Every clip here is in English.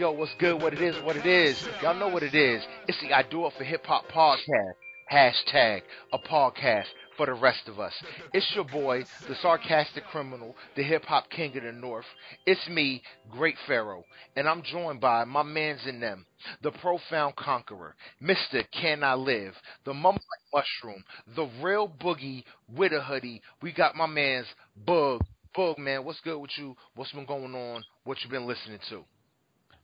Yo, what's good? What it is, what it is. Y'all know what it is. It's the I Do It for Hip Hop podcast. Hashtag a podcast for the rest of us. It's your boy, the sarcastic criminal, the hip hop king of the north. It's me, Great Pharaoh, and I'm joined by my mans in them, the profound conqueror, Mr. Can I Live, the mum mushroom, the real boogie with a hoodie. We got my man's Bug. Bug, man, what's good with you? What's been going on? What you been listening to?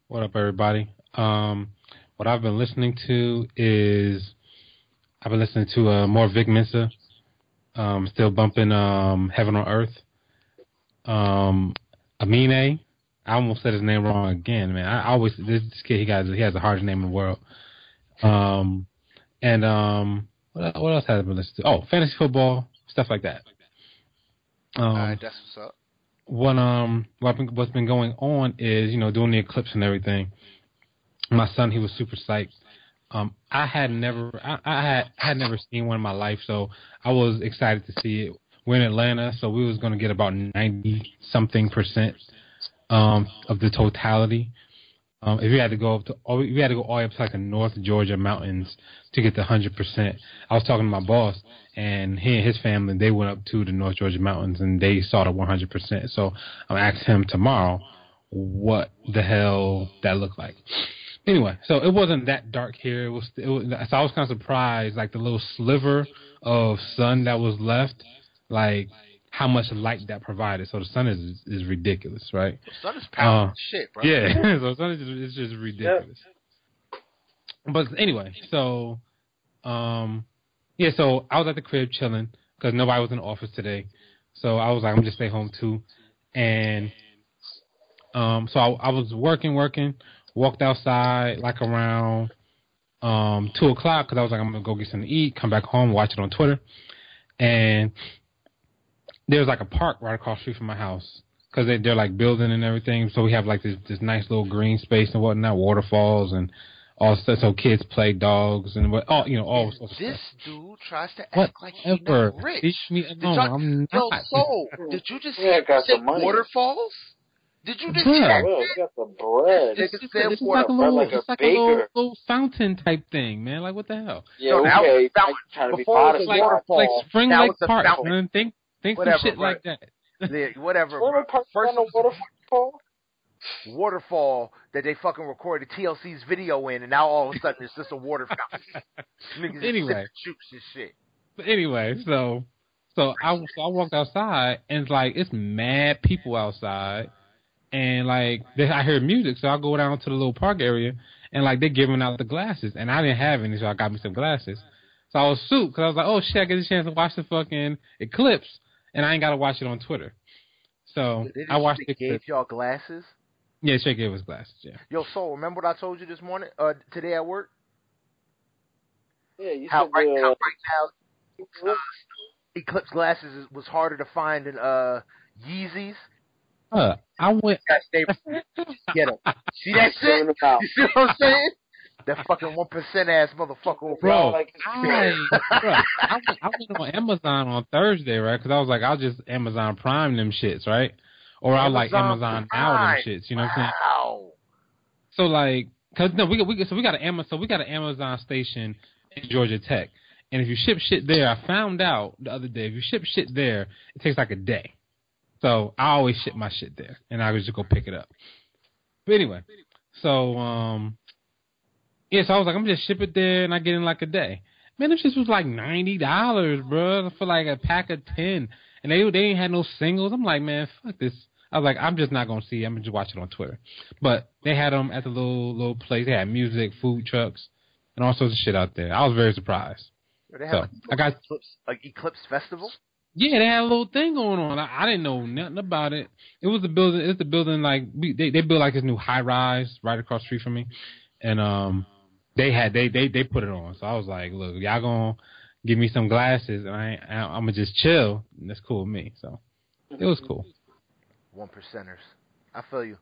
What up, everybody? Um, what I've been listening to is I've been listening to uh, more Vic Mensa. Um, still bumping um, Heaven on Earth. Um, Amine. I almost said his name wrong again, man. I always this, kid he got he has the hardest name in the world. Um, and um, what, what else have I been listening to? Oh, fantasy football stuff like that. Um, All right, that's what's up what um what what's been going on is you know doing the eclipse and everything. My son he was super psyched. Um, I had never I, I had I had never seen one in my life, so I was excited to see it. We're in Atlanta, so we was to get about ninety something percent um of the totality. Um, if you had to go up to, if you had to go all the way up to like the North Georgia mountains to get the hundred percent, I was talking to my boss, and he and his family they went up to the North Georgia mountains and they saw the one hundred percent. So I'm asking him tomorrow what the hell that looked like. Anyway, so it wasn't that dark here. It was, it was so I was kind of surprised, like the little sliver of sun that was left, like how much light that provided. So the sun is is ridiculous, right? The sun is powerful uh, shit, bro. Yeah, so the sun is just, it's just ridiculous. But anyway, so um, yeah, so I was at the crib chilling because nobody was in the office today. So I was like, I'm just stay home too, and um, so I, I was working, working, walked outside like around um two o'clock because I was like, I'm gonna go get something to eat, come back home, watch it on Twitter, and there's like a park right across the street from my house because they, they're like building and everything. So we have like this this nice little green space and whatnot, waterfalls and all stuff. So kids play dogs and what all you know all. This stuff. dude tries to act Whatever. like he's not rich. Teach me alone. I'm Yo, not. so did you just Yeah, got say money. waterfalls? Did you just Yeah. check Well, got the bread. This It's, is it's like a little, like a it's like a little, little fountain type thing, man. Like what the hell? Yeah, No, okay. it's a fountain. I'm trying to be Before it was Like, waterfall. like Spring Now Lake it's a Park, fountain. man. Think, think Whatever, some shit bro. like that. Yeah, whatever. Little bro. park First on a waterfall. waterfall that they fucking recorded TLC's video in, and now all of a sudden it's just a water fountain. Anyway. shoots and shit. But anyway, so so I so I walked outside and it's like it's mad people outside, and like they, I hear music, so I go down to the little park area and like they're giving out the glasses, and I didn't have any, so I got me some glasses. So I was soup because I was like, oh shit, I get a chance to watch the fucking eclipse, and I ain't got to watch it on Twitter. So I watched it. the gave eclipse. y'all glasses. Yeah, Shay gave us glasses. Yeah. Yo, soul. remember what I told you this morning, uh, today at work? Yeah, you How said right, the, how right now, uh, Eclipse glasses is, was harder to find than uh Yeezys. Uh, I went. Gotta stay get 'em. See that shit? Out. You see what I'm saying? That fucking one percent ass motherfucker Bro, like- I, bro, I, went, I went on Amazon on Thursday, right? Because I was like, I'll just Amazon Prime them shits, right? Or I'll like Amazon Now them shits. You know what I'm saying? Wow. So like, cause no, we got- we so we got an Amazon, so we got an Amazon station in Georgia Tech, and if you ship shit there, I found out the other day, if you ship shit there, it takes like a day. So I always ship my shit there, and I would just go pick it up. But anyway, so um, yeah, so I was like, I'm just ship it there, and I get in like a day. Man, them shits was like ninety dollars, bro, for like a pack of ten, and they they ain't had no singles. I'm like, man, fuck this. I was like, I'm just not gonna see. it. I'm gonna just watch it on Twitter. But they had them at the little little place. They had music, food trucks, and all sorts of shit out there. I was very surprised. They have So, like, I got- Eclipse, like Eclipse Festival. Yeah, they had a little thing going on. I, I didn't know nothing about it. It was the building. It's the building like we, they they built like this new high rise right across the street from me, and um they had they they they put it on. So I was like, look, y'all gonna give me some glasses, and I, I I'm gonna just chill. And that's cool with me. So it was cool. One percenters. I feel you.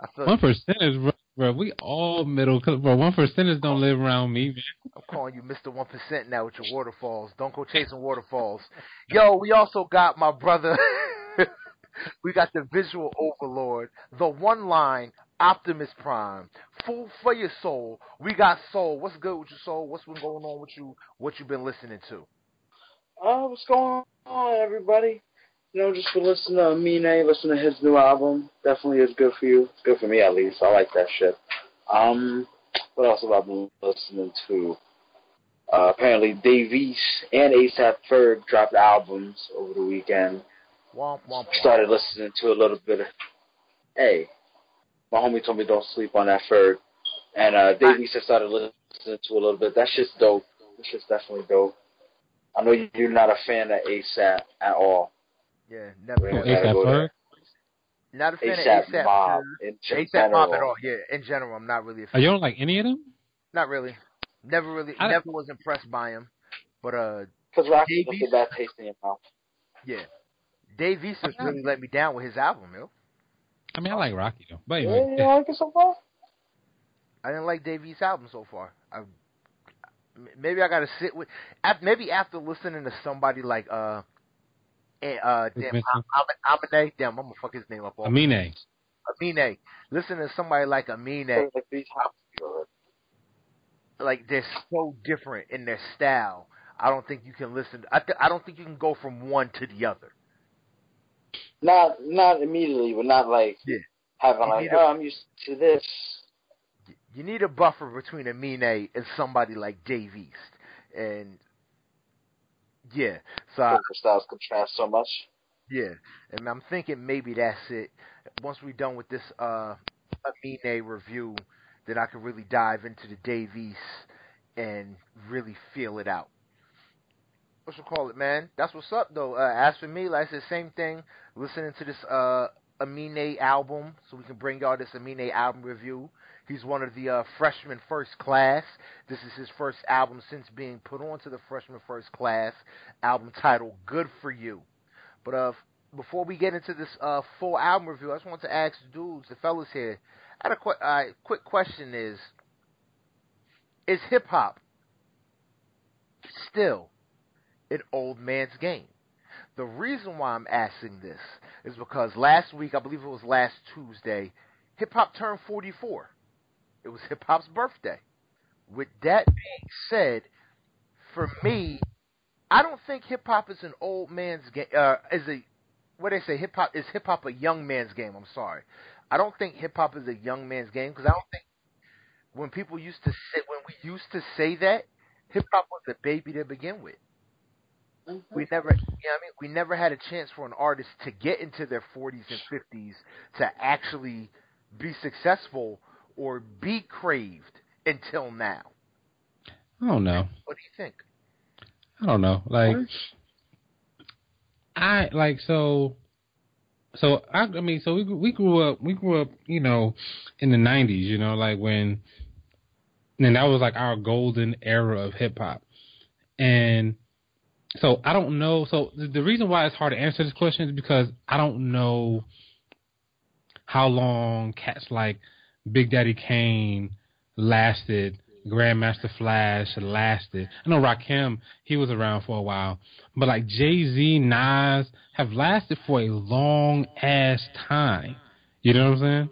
I feel One percenters, bro, bro. We all middle, bro. One percenters don't live around me, man. I'm calling you Mr. One Percent now with your waterfalls. Don't go chasing waterfalls. Yo, we also got my brother. we got the visual overlord, the one line Optimus Prime, Food for Your Soul. We got Soul. What's good with your soul? What's been going on with you? What you been listening to? Uh, what's going on, everybody? You know, just for listening to Amine, listen to his new album. Definitely is good for you. It's good for me, at least. I like that shit. Um, what else have I been listening to? Uh, apparently, Dave East and ASAP Ferg dropped albums over the weekend. Womp, womp, womp. Started listening to a little bit of. Hey, my homie told me don't sleep on that Ferg. And uh, Dave East has started listening to a little bit. That shit's dope. That shit's definitely dope. I know you're not a fan of ASAP at all. Yeah, never. Oh, ASAP. Ferg? Not a fan ASAP of ASAP. Mob ASAP. Mob at all. Yeah, in general, I'm not really a Oh, fan. you don't like any of them? Not really. Never really. I- never was impressed by him. But uh, Because Rocky Dave left a bad taste in your mouth. yeah, Dave East has really let me down with his album, yo. I mean, I like Rocky though. But Yeah, you don't like it so far? I didn't like Dave East's album so far. I, m- maybe I got to sit with. af- Maybe after listening to somebody like uh, eh, uh, damn, Mr. Am- Amine, damn, I'm gonna fuck his name up. all- Amine. Amine. Listen to somebody like Amine, Like these like they're so different in their style. I don't think you can listen. I th- I don't think you can go from one to the other. Not not immediately, but not like Yeah. having You like, a- oh, I'm used to this. You need a buffer between Amine and somebody like Dave East, and yeah. So I, styles contrast so much. Yeah, and I'm thinking maybe that's it. Once we're done with this uh Amine review, then I can really dive into the Dave East and really feel it out. What you call it, man? That's what's up, though. Uh, as for me, like I said, same thing. Listening to this uh Amine album, so we can bring y'all this Amine album review. He's one of the uh, freshman first class. This is his first album since being put onto the freshman first class. Album title "Good for You." But uh, before we get into this uh full album review, I just want to ask the dudes, the fellas here. I had a qu- uh, quick question: Is is hip hop still an old man's game? The reason why I'm asking this is because last week, I believe it was last Tuesday, hip hop turned 44. It was hip hop's birthday. With that being said, for me, I don't think hip hop is an old man's game. Uh, is a what they say? Hip hop is hip hop a young man's game. I'm sorry. I don't think hip hop is a young man's game because I don't think when people used to say when we used to say that hip hop was a baby to begin with. Mm-hmm. We never, you know what I mean? We never had a chance for an artist to get into their 40s and 50s to actually be successful or be craved until now. I don't know. What do you think? I don't know. Like, I like so. So I, I mean, so we we grew up, we grew up, you know, in the '90s. You know, like when, and that was like our golden era of hip hop, and so I don't know. So the, reason why it's hard to answer this question is because I don't know how long cats like Big Daddy Kane lasted, Grandmaster Flash lasted. I know Rakim, he was around for a while, but like Jay Z, Nas have lasted for a long ass time. You know what I'm saying?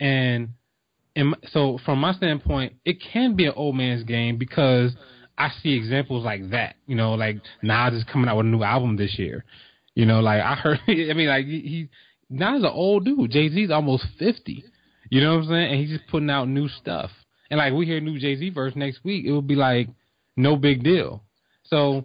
And and so from my standpoint, it can be an old man's game because I see examples like that. You know, like Nas is coming out with a new album this year. You know, like I heard. I mean, like he, Nas is an old dude. Jay Z's almost fifty. You know what I'm saying? And he's just putting out new stuff. And like we hear new Jay Z verse next week, it would be like no big deal. So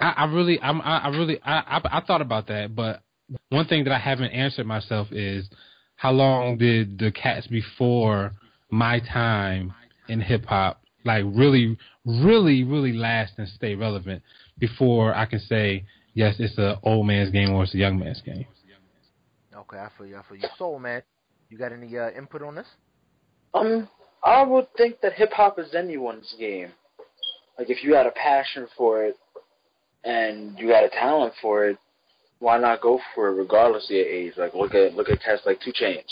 I, I really, I'm, I, I really, I, I, I thought about that. But one thing that I haven't answered myself is how long did the cats before my time in hip hop like really, really, really last and stay relevant before I can say yes, it's a old man's game or it's a young man's game. Okay, I feel you. I feel you. Soul man, you got any uh, input on this? Um, I would think that hip hop is anyone's game. Like if you had a passion for it and you got a talent for it, why not go for it regardless of your age? Like look at look at cats like 2 Chainz.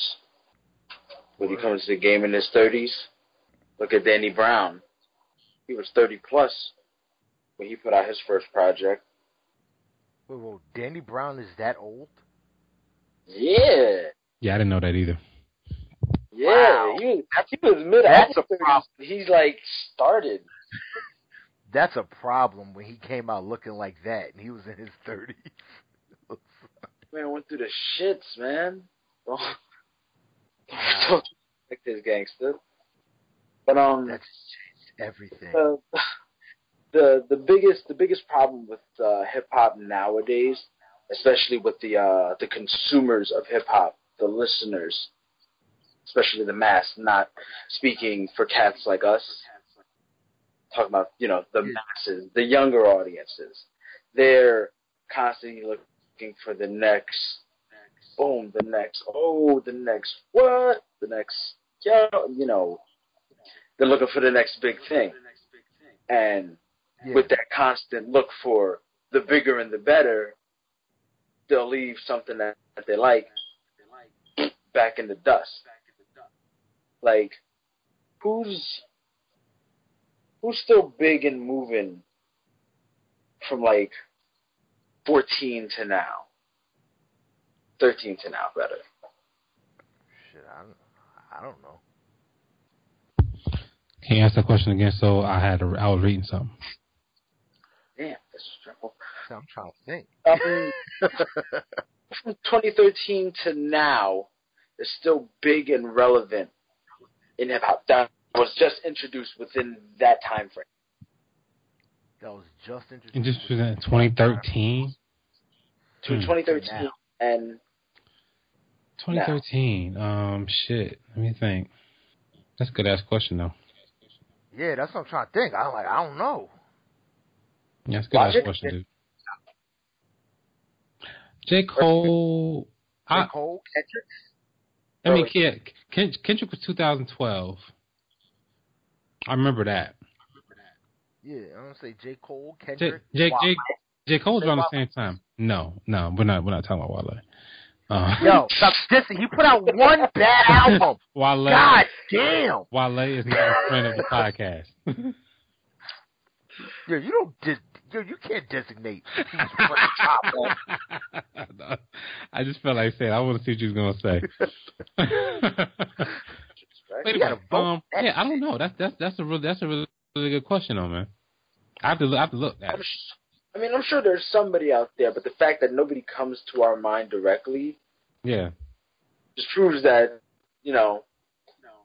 When he comes to the game in his thirties, look at Danny Brown. He was thirty plus when he put out his first project. Wait, whoa, Danny Brown is that old? Yeah. Yeah, I didn't know that either. Yeah, Wow. he was he was mid That's a problem. He's like started. That's a problem when he came out looking like that and he was in his thirties. Man went through the shits, man. Don't, Wow. don't like this gangster. But um, That's changed everything. the the the biggest the biggest problem with uh, hip hop nowadays, especially with the uh, the consumers of hip hop, the listeners, especially the mass, not speaking for cats like us, talking about you know the Yeah. masses, the younger audiences. They're constantly looking for the next, boom, the next, oh, the next what, the next, yo, you know, they're looking for the next big thing, and Yeah. with that constant look for the bigger and the better, they'll leave something that, that they like back in the dust. Like, who's who's still big and moving from like fourteen to now, thirteen to now, better. Shit, I don't, I don't know. Can you ask that question again? So I had to, I was reading something. Damn, that's trouble. So I'm trying to think. Um, from 2013 to now is still big and relevant in hip hop. That was just introduced within that time frame. that was just introduced. And just in 2013. To Hmm. 2013 and 2013. Um, shit. Let me think. That's a good ass question though. Yeah, that's what I'm trying to think. I'm like, I don't know. Yeah, that's a good ass question, dude. J. Cole. J. I, Cole, Kendrick. I mean, Ken- Kendrick was 2012. I remember that. Yeah, I'm gonna say J. Cole, J. Kendrick. J. Wale. J. J. Cole's around the same time. No, no, we're not. We're not talking about Wale. Uh, Yo, stop dissing. He put out one bad album. Wale. God damn. Wale is not a friend of the podcast. Yo, you don't dis- yo, you can't designate who's put the top one. I just felt like saying. I want to see what you was gonna say. Wait He a had a minute. Um, yeah, I don't know. That's that's that's a real that's a really, really good question, though, man. I have to look, I have to look at it. Sh- I mean, I'm sure there's somebody out there, but the fact that nobody comes to our mind directly Yeah, just proves that, you know,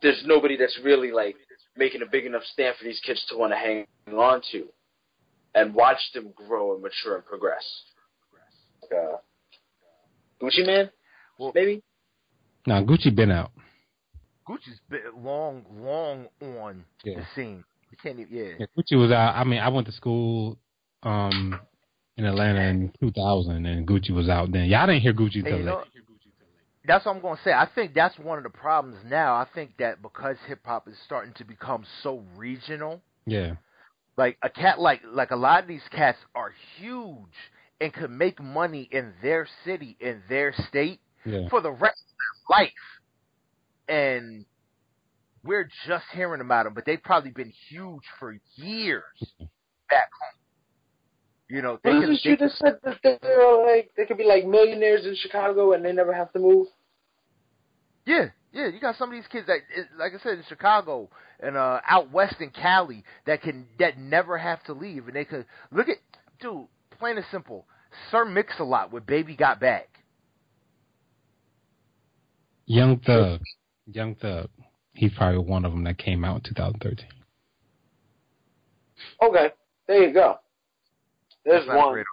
there's nobody that's really like making a big enough stand for these kids to want to hang on to and watch them grow and mature and progress. Like, uh, Gucci Mane, Well- maybe. now Gucci been out. Gucci's been long, long on Yeah. the scene. You can't even, yeah. Yeah, Gucci was out. I mean, I went to school um in Atlanta in 2000, and Gucci was out then. Y'all didn't hear Gucci till you late. that's what I'm going to say. I think that's one of the problems now. I think that because hip hop is starting to become so regional, Yeah, like a cat like like a lot of these cats are huge and can make money in their city in their state yeah, for the rest of their life and we're just hearing about them but they've probably been huge for years back home you know they But can, isn't they you just said that they're like they could be like millionaires in Chicago and they never have to move? Yeah, yeah, you got some of these kids that, like I said, in Chicago and uh, out west in Cali that can that never have to leave, and they could look at, dude, plain and simple. Sir Mix a lot with Baby Got Back. Young Thug, Young Thug. He's probably one of them that came out in 2013. Okay, there you go. There's not one. great.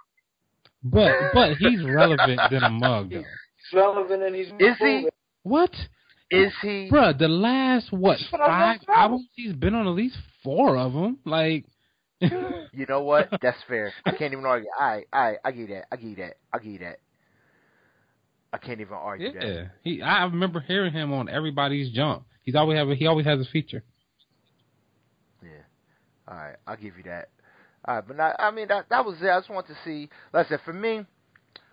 But but he's relevant than a mug though. He's relevant and he's Is he? What, Is he? Bruh, The last what five albums he's been on at least four of them. Like, You know what? That's fair. I can't even argue. I, I, I get you that. I get you that. I get you that. I can't even argue that. yeah, he. I remember hearing him on everybody's jump. He's always have a, he always has a feature. Yeah. All right, I'll give you that. All right, but not, I mean that that was it. I just want to see. Like I said, for me,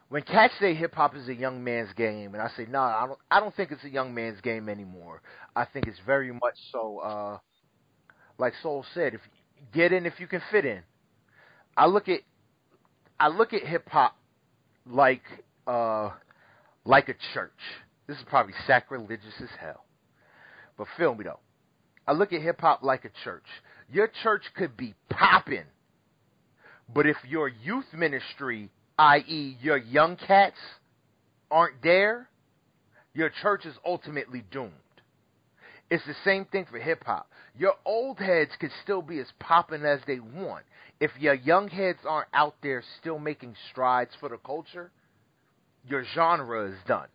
when cats say hip hop is a young man's game, and I say no, I don't. I don't think it's a young man's game anymore. I think it's very much so. uh Like Soul said, if get in if you can fit in. I look at I look at hip hop like uh like a church. This is probably sacrilegious as hell. But feel me though. I look at hip hop like a church. Your church could be popping, but if your youth ministry, i.e., your young cats, aren't there, your church is ultimately doomed. It's the same thing for hip hop. Your old heads could still be as popping as they want. If your young heads aren't out there still making strides for the culture, your genre is done.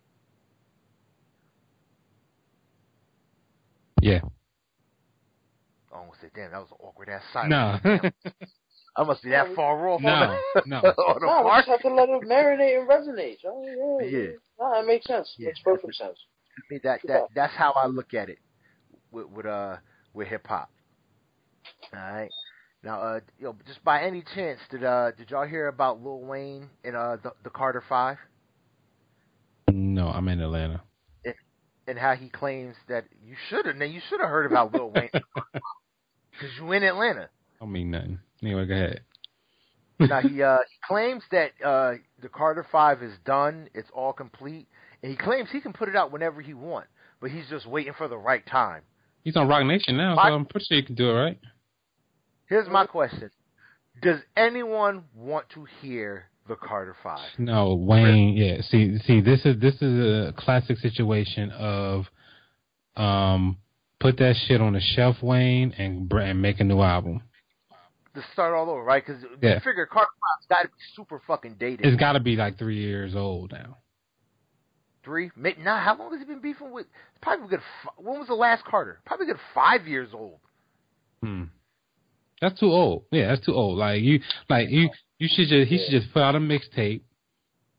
Yeah. I almost said, damn, that was an awkward ass silence. No. I must be that far off. No, on no. on No, we mark. just have to let it marinate and resonate. Oh, yeah, Yeah. No, that makes sense. Yeah. Makes perfect sense. I mean, that that that's how I look at it with with uh with hip hop. All right. Now, uh, you know, just by any chance, did uh did y'all hear about Lil Wayne and uh the, the Carter Five No, I'm in Atlanta. and how he claims that you should have now you should have heard about Lil Wayne because you in Atlanta. I don't mean nothing. Anyway, go ahead. Now he uh he claims that uh the Carter Five is done, it's all complete, and he claims he can put it out whenever he wants, but he's just waiting for the right time. He's on Roc Nation now, What? so I'm pretty sure you can do it, right? Here's my question: Does anyone want to hear the Carter Five? No, Wayne. Yeah. See, see, this is this is a classic situation of, um, put that shit on the shelf, Wayne, and and make a new album. To start all over, right? Because Yeah. you figure Carter Five's got to be super fucking dated. It's got to be like three years old now. Three? May- Nah, how long has he been beefing with? Probably good. When was the last Carter? Probably good five years old. Hmm. That's too old. Yeah, that's too old. Like you, like you, you should just he should just put out a mixtape,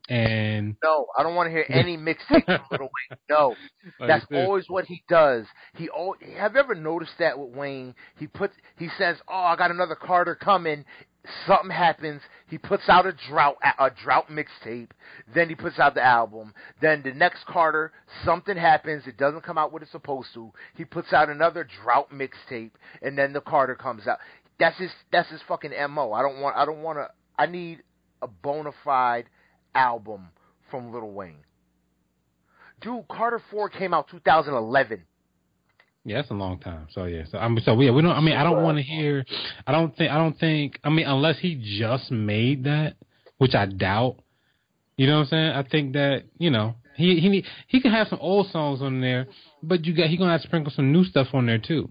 and No, I don't want to hear any mixtape from Little Wayne. No, that's always what he does. He al Have you ever noticed that with Wayne? He puts. He says, "Oh, I got another Carter coming." Something happens. He puts out a drought a drought mixtape. Then he puts out the album. Then the next Carter, something happens. It doesn't come out what it's supposed to. He puts out another drought mixtape, and then the Carter comes out. That's his. That's his fucking mo. I don't want. I don't want to. I need a bona fide album from Little Wayne. Dude, Carter Four came out 2011. Yeah, that's a long time. So yeah, so I'm so yeah, we don't. I mean, I don't want to hear. I don't think. I don't think. I mean, unless he just made that, which I doubt. You know what I'm saying? I think that you know he he he can have some old songs on there, but you got he gonna have to sprinkle some new stuff on there too,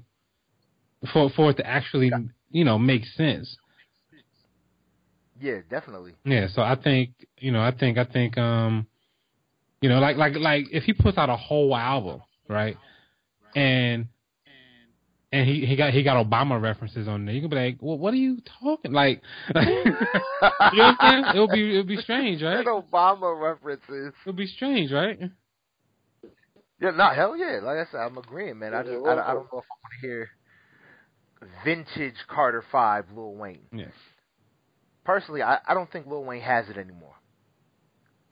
for for it to actually you know make sense. Yeah, definitely. Yeah, so I think you know, I think I think um, you know, like like like if he puts out a whole album, right, and and he he got he got Obama references on there, you can be like, well, what are you talking like? you know what I'm saying? It'll be it'll be strange, right? Obama references. It'll be strange, right? Yeah, no, hell yeah. Like I said, I'm agreeing, man. I just, I, I don't know if I want to hear vintage Carter Five Lil Wayne. Yeah. Personally, I, I don't think Lil Wayne has it anymore.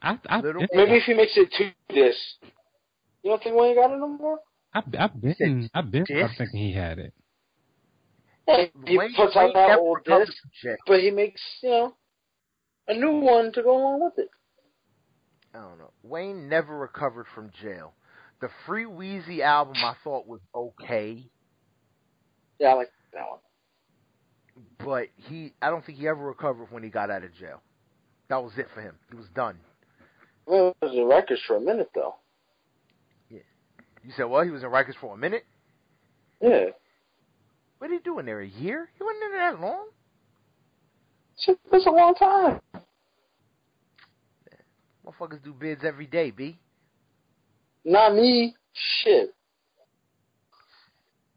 I I Little been, Maybe if he makes it to this, you don't think Wayne got it no more? I I've been I've been This? thinking he had it. Yeah, he Wayne, puts Wayne out that old recovered disc, but he makes you know a new one to go along with it. I don't know. Wayne never recovered from jail. The Free Weezy album I thought was okay, Yeah, I like that one. But he I don't think he ever recovered when he got out of jail. That was it for him. He was done. Well, it was in Rikers for a minute though. Yeah. You said, well, he was in Rikers for a minute. Yeah, What did he do in there? A year? He wasn't in there that long. Shit, that's a long time. Motherfuckers do bids every day, b. Not me. Shit.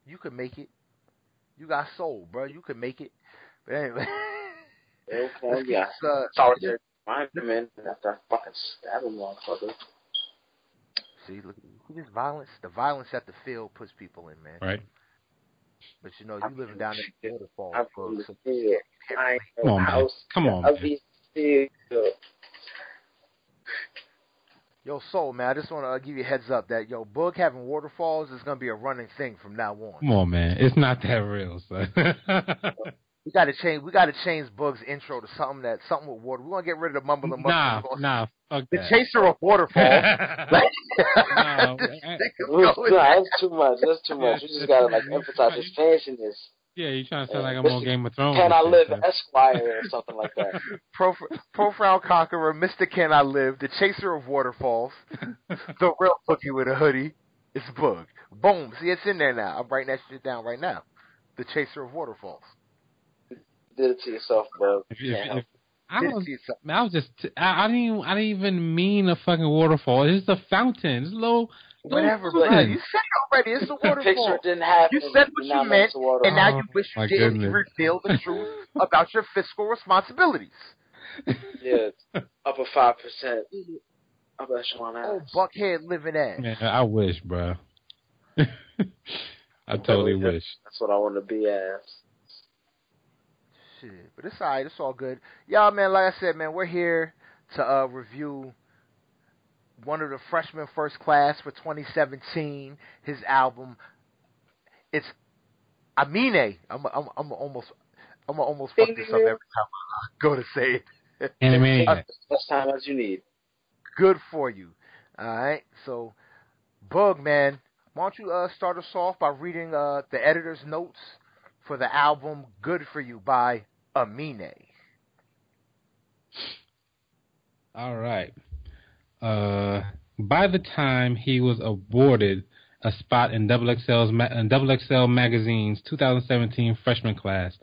You could make it. You got soul, bro. You could make it. But anyway, Okay, let's yeah. keep this, uh, Solitary confinement after I fucking stab him, motherfucker. See, look, this violence. The violence at the field puts people in, man. Right. But you know, you living down in the waterfall, I'm folks. so- here. I Come on, man. house. Come on, I'll man. Be. Yo, soul, man. I just want to uh, give you a heads up that yo, Boog having waterfalls is gonna be a running thing from now on. Come on, man. It's not that real, son. We gotta change. We gotta change Bug's intro to something that something with water. We're gonna get rid of the mumble and Nah, mumble. nah, fuck The that. chaser of waterfalls. Like, No, this I- No, that's too much. That's too much. We just gotta like emphasize his fanciness. Yeah, you trying to sound like I'm on Game of Thrones? Can I live shit, Esquire or something like that? Pro, profound conqueror, Mr. Can I Live, the chaser of waterfalls, the real boogie with a hoodie. It's Bug. Boom. See, it's in there now. I'm writing that shit down right now. The chaser of waterfalls. Did it to yourself, bro. If, if, Can't if, I was, see something. man, I was just, I, I didn't, even, I didn't even mean a fucking waterfall. It's just a fountain. It's a little, little Whatever, bro. You said it already. It's a The picture waterfall. didn't have. You said what you meant, and now you Oh, wish my you did goodness. reveal the truth about your fiscal responsibilities. Yeah, upper five percent. Upper echelon Oh, ass. buckhead living ass. Man, I wish, bro. I totally Yeah. wish. That's what I want to be as. Shit, but it's alright. It's all good. Y'all, man, like I said, man, we're here to uh, review one of the freshman first class for 2017. His album. It's Amine. I'm I'm I'm almost I'm gonna almost fuck this up every time I go to say it. Animaniac. As time as you need. Good for you. All right. So, Bug man, why don't you uh, start us off by reading uh, the editor's notes for the album "Good for You" by Amine. All right. Uh, by the time he was awarded a spot in Double in Double XL magazine's 2017 freshman class,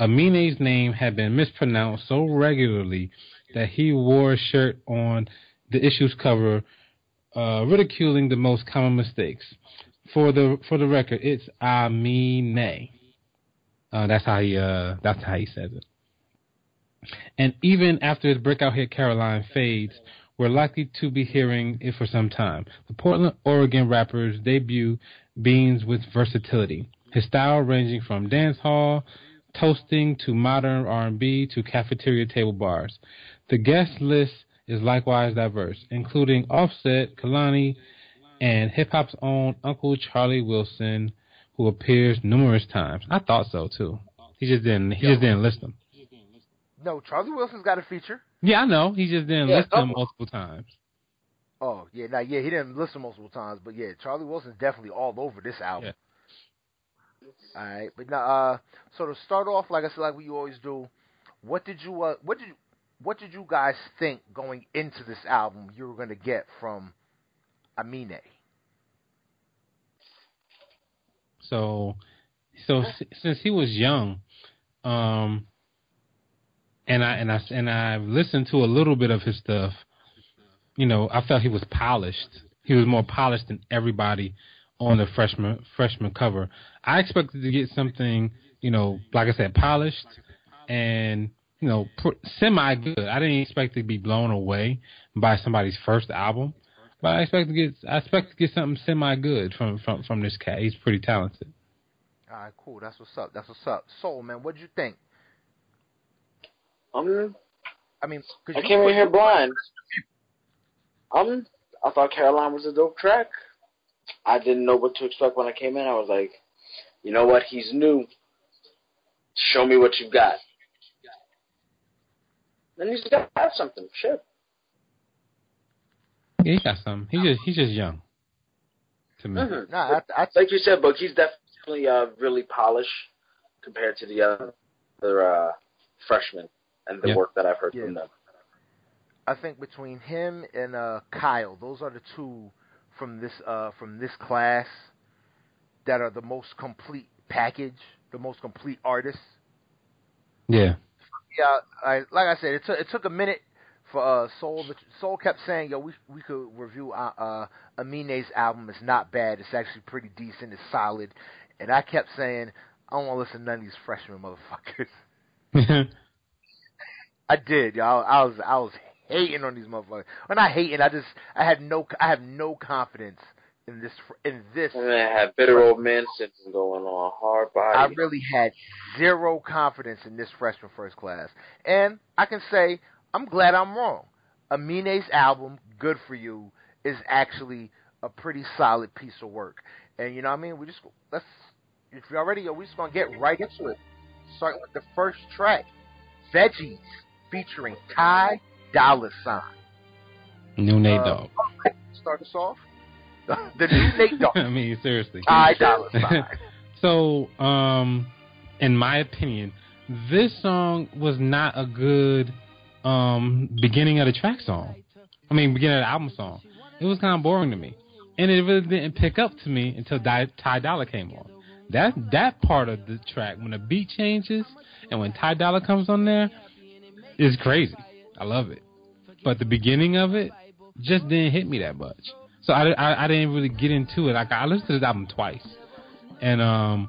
Amine's name had been mispronounced so regularly that he wore a shirt on the issue's cover, uh, ridiculing the most common mistakes. For the for the record, it's Amine. Uh, that's how he uh, that's how he says it. And even after his breakout hit Caroline fades, we're likely to be hearing it for some time. The Portland, Oregon rapper's debut beams with versatility. His style ranging from dance hall, toasting to modern R&B to cafeteria table bars. The guest list is likewise diverse, including Offset, Kehlani, and hip hop's own Uncle Charlie Wilson, who appears numerous times. I thought so too. He just didn't. He just didn't list them. No, Charlie Wilson's got a feature. Yeah, I know. He just didn't Yeah, list them multiple times. Oh yeah, now yeah, he didn't listen multiple times, but yeah, Charlie Wilson's definitely all over this album. All right, but now, uh, so to start off, like I said, like we always do, what did you, uh, what did you, what did you guys think going into this album you were gonna get from Amine? So, so s- since he was young, um, and I and I and I've listened to a little bit of his stuff. You know, I felt he was polished. He was more polished than everybody on the freshman freshman cover. I expected to get something, you know, like I said, polished and you know, pr- semi good. I didn't expect to be blown away by somebody's first album, but I expect to get I expect to get something semi good from from from this cat. He's pretty talented. All right, cool. That's what's up. That's what's up. Soul man, what did you think? Um, I mean, I you came in put- here blind. Um, I thought Caroline was a dope track. I didn't know what to expect when I came in. I was like, you know what? He's new. Show me what you've got. Then he's got to have something. Shit. Yeah, he got some. He just he's just young. To me. Mm-hmm. Nah, I, I, like you said, but he's definitely uh, really polished compared to the other uh, freshmen and the Yeah. work that I've heard Yeah. from them. I think between him and uh, Kyle, those are the two from this uh, from this class that are the most complete package, the most complete artists. Yeah. Yeah, I, like I said, it took it took a minute for uh, Soul. But Soul kept saying, "Yo, we we could review uh, uh, Amine's album. It's not bad. It's actually pretty decent. It's solid." And I kept saying, "I don't want to listen to none of these freshman motherfuckers." I did, y'all. I was I was hating on these motherfuckers. When not hating, I just I had no I have no confidence in this in this. And I had bitter old man syndrome going on. Hard body. I really had zero confidence in this freshman first class, and I can say I'm glad I'm wrong. Amine's album, "Good for You," is actually a pretty solid piece of work, and you know what I mean. We just let's if you're already, we just gonna get right into it. starting with the first track, Veggies, featuring Ty Dolla Sign. New Nate Uh, Dogg. Start us off. the new Nate Dogg, I mean, seriously. Ty Dolla Sign. So, um, in my opinion, this song was not a good um beginning of the track song. I mean, beginning of the album song. It was kind of boring to me, and it really didn't pick up to me until Di- Ty Dolla came on. That that part of the track, when the beat changes and when Ty Dolla comes on there, is crazy. I love it, but the beginning of it just didn't hit me that much. So I, I, I didn't really get into it. Like I listened to this album twice, and um,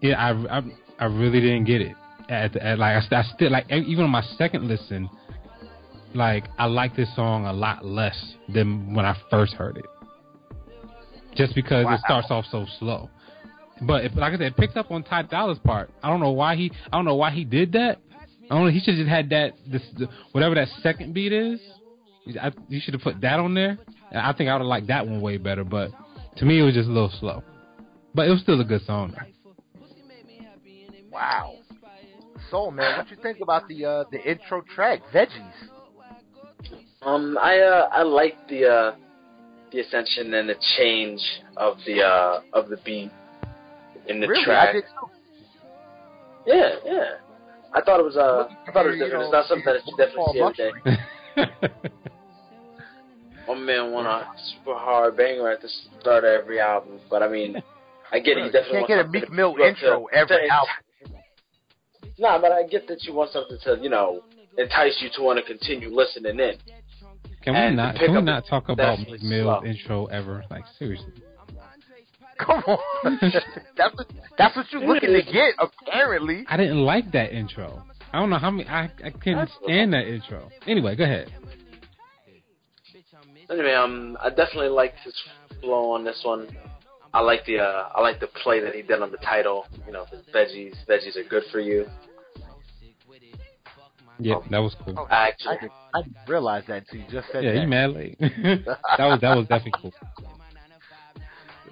yeah, I, I, I really didn't get it. At, at like I, I still like even on my second listen, like I like this song a lot less than when I first heard it. Just because Wow. it starts off so slow. But if, like I said, it picks up on Ty Dolla's part. I don't know why he. I don't know why he did that. I don't know. He should have just had that. This the, whatever that second beat is. I, you should have put that on there. And I think I would have liked that one way better. But to me, it was just a little slow. But it was still a good song. Wow. So man, what you think about the uh, the intro track, Veggies? Um, I uh, I like the uh, the ascension and the change of the uh, of the beat in the really, track. I did too. Yeah, yeah. I thought it was uh, I thought it was different. It's not something that you definitely see every day. Paul My man want a super hard banger at the start of every album, but I mean, I get it. You definitely Can't get a something Meek to Mill build up to- intro every to- album. Nah, but I get that you want something to you know entice you to want to continue listening in. Can we And not? Can we not talk about definitely Meek Mill's slow. intro ever? Like seriously. Come on, that's what, that's what you're looking to get. Apparently, I didn't like that intro. I don't know how many. I I couldn't That's- stand that intro. Anyway, go ahead. Anyway, um, I definitely like his flow on this one. I like the uh, I like the play that he did on the title. You know, his veggies, veggies are good for you. Yeah, that was cool. Oh, I I actually, didn't, I didn't that until you just said Yeah, that. you mad late. that was that was definitely cool.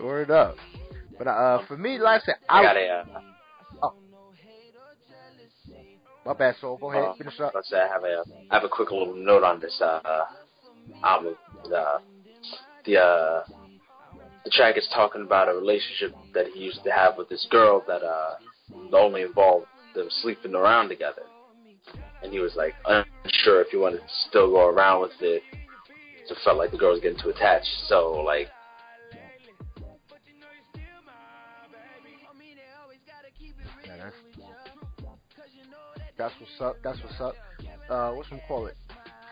Word up. But uh, for me, like I said, I I, got a. Uh, my bad, soul. Go ahead, uh, finish up. let's say I have a I have a quick little note on this uh, uh album. The the uh, the track is talking about a relationship that he used to have with this girl that uh only involved them sleeping around together. And he was like unsure if he wanted to still go around with it. So felt like the girl was getting too attached. So like that's what's up. That's what's up. Uh, what's we call it?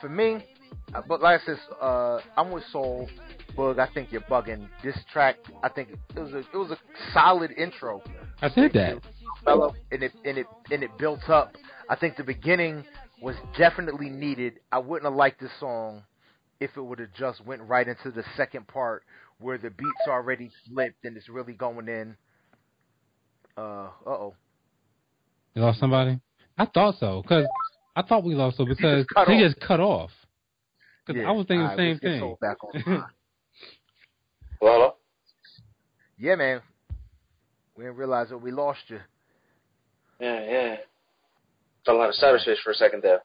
For me, uh, but like I said, uh, I'm with Soul. Bug, I think you're bugging. This track, I think it was a it was a solid intro. I said that. fellow, and it and it and it built up. I think the beginning was definitely needed. I wouldn't have liked this song if it would have just went right into the second part where the beat's already flipped and it's really going in. Uh oh. You lost somebody? I thought so because I thought we lost so because just cut he off. just cut off. Because I was thinking the same thing. Back on. well yeah, man. We didn't realize that we lost you. Yeah, yeah. Fell out of cyberspace for a second there.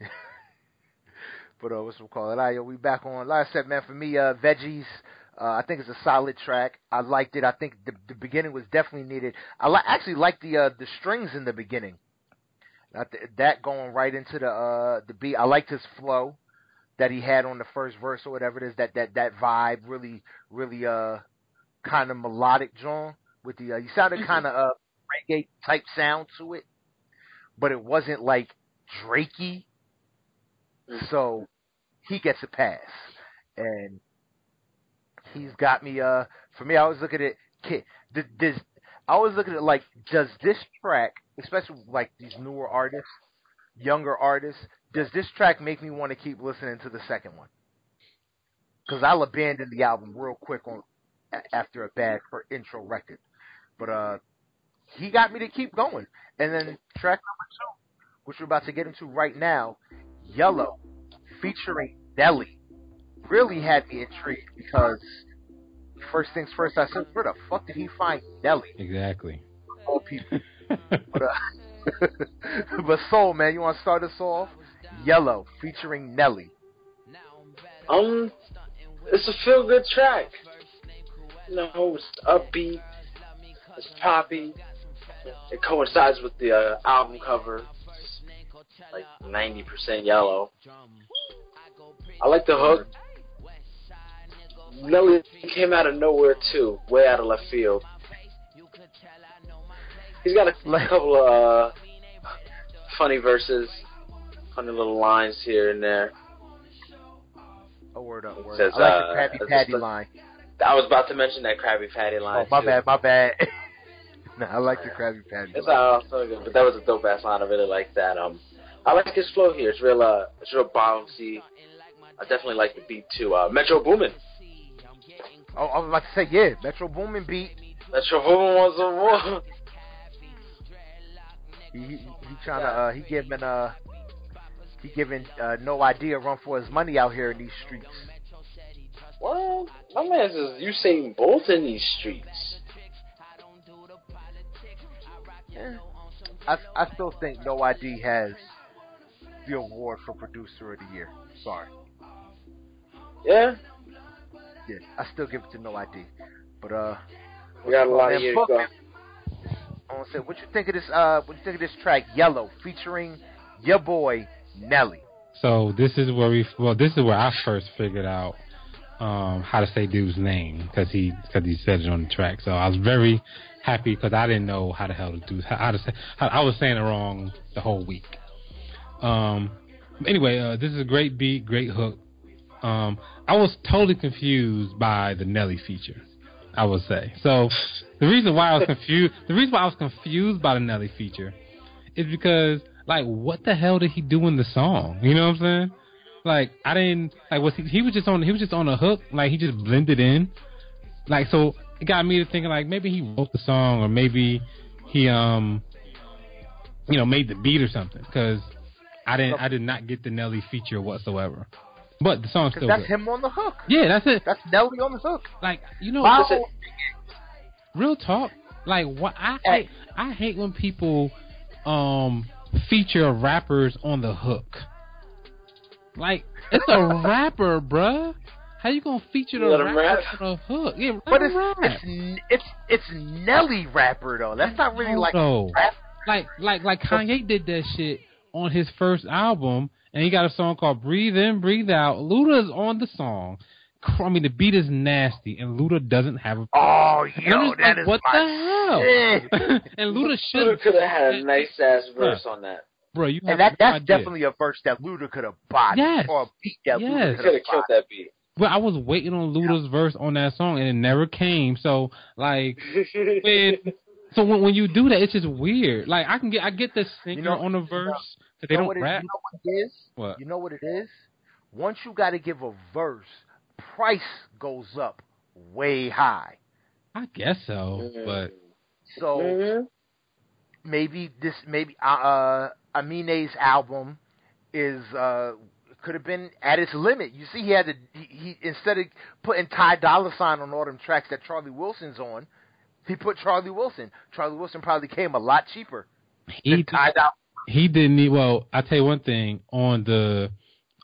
But uh, what's we call it? Ah, yo, we back on. Like I said, man, for me, uh, veggies. Uh, I think it's a solid track. I liked it. I think the, the beginning was definitely needed. I li- actually like the uh, the strings in the beginning. Th- that going right into the uh, the beat. I liked his flow that he had on the first verse or whatever it is. That that that vibe really really uh kind of melodic, John. With the uh, you sounded kind of uh reggae type sound to it, but it wasn't like Drakey. So he gets a pass, and he's got me. Uh, for me, I was looking at it. I was looking at like, does this track, especially like these newer artists, younger artists, does this track make me want to keep listening to the second one? Because I'll abandon the album real quick on after a bad for intro record, but uh, he got me to keep going. And then track number two, which we're about to get into right now, Yellow, featuring Nelly, really had me intrigued because first things first, I said, where the fuck did he find Nelly? Exactly. All people. but, uh, but Soul, man, you want to start us off? Yellow, featuring Nelly. Um, it's a feel good track. You know, it's upbeat, it's poppy. It coincides with the uh, album cover, like 90% yellow. I like the hook. Nelly came out of nowhere too, way out of left field. He's got a couple of uh, funny verses, funny little lines here and there. A word up, word. Says, I like uh, the Krabby Patty line. I was about to mention that Krabby Patty line. Oh, my too. bad, my bad. nah, I like the Krabby Patty It's line. all so good, but that was a dope ass line. I really like that. Um, I like his flow here. It's real, uh, it's real bouncy. I definitely like the beat too. Uh, Metro Boomin. Oh, I was about to say, yeah, Metro Boomin beat. Metro Boomin was a war. He, he, he trying to, uh, he giving, uh, he giving, uh, no idea run for his money out here in these streets. Well, my man says Usain Bolt in these streets. Yeah. I, I still think No ID has the award for producer of the year. Sorry. Yeah, Yeah, I still give it to No ID. But, uh, we got a lot Man, of years to fuck I want to say, what you think of this? Uh, what you think of this track, Yellow, featuring your boy Nelly? So this is where we well this is where I first figured out um, how to say dude's name because he because he said it on the track. So I was very happy because I didn't know how the hell to do how to say how, I was saying it wrong the whole week. Um, anyway, uh, this is a great beat, great hook. Um, I was totally confused by the Nelly feature. I would say so. The reason why I was confused, the reason why I was confused by the Nelly feature, is because like what the hell did he do in the song? You know what I'm saying? Like I didn't like was he he was just on he was just on a hook like he just blended in. Like so it got me to thinking like maybe he wrote the song or maybe he um you know made the beat or something because I didn't I did not get the Nelly feature whatsoever. But the song's still that's good. him on the hook. Yeah, that's it. That's Nelly on the hook. Like you know, Wow. Real talk. Like what I hate, I hate when people um feature rappers on the hook. Like it's a rapper, bruh. How you gonna feature the rapper rap. on the hook? Yeah, But it's it's it's it's Nelly rapper though. That's not really like rap. like like like Kanye did that shit on his first album, and he got a song called "Breathe In, Breathe Out." Luda's on the song. I mean, the beat is nasty, and Luda doesn't have a. Oh, And I'm yo, that like, is what my the hell? and Luda should Luda could have had a nice ass verse on that. bro. You And that no that's idea. definitely a verse that Luda could have bought. Yes. Or a beat that Yes. Luda Could could have have killed that beat. But I was waiting on Luda's verse on that song, and it never came. So like, when, so when when you do that, it's just weird. Like I can get I get the singer You know- on the you verse know- that they you know don't what it, rap. You know what it is? What? You know what it is? Once you got to give a verse, price goes up way high. I guess so, but So Mhm. maybe this, maybe uh, uh Amine's album is uh could have been at its limit. You see, he had to he, he instead of putting Ty Dolla Sign on all them tracks that Charlie Wilson's on, he put Charlie Wilson. Charlie Wilson probably came a lot cheaper he than Ty Dolla. He didn't need. Well, I tell you one thing on the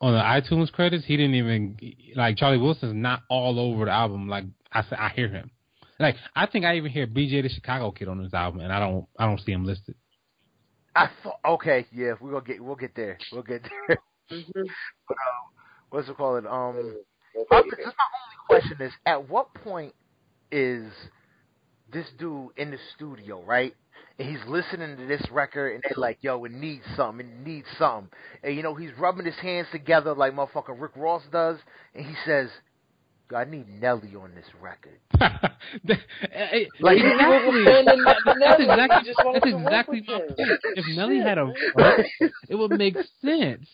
on the iTunes credits, he didn't even like Charlie Wilson's not all over the album. Like I said, I hear him. Like I think I even hear BJ the Chicago Kid on this album, and I don't I don't see him listed. I thought, okay, yeah, we're gonna get we'll get there. We'll get there. Mhm. But um, what's it called? Um, my, this my only question is: At what point is this dude in the studio, right? And he's listening to this record, and they're like, "Yo, it needs something. It needs something." And you know, he's rubbing his hands together like motherfucker Rick Ross does, and he says, "I need Nelly on this record." like exactly. wasn't saying that That's exactly just that's exactly my point. If Nelly had a verse, it would make sense.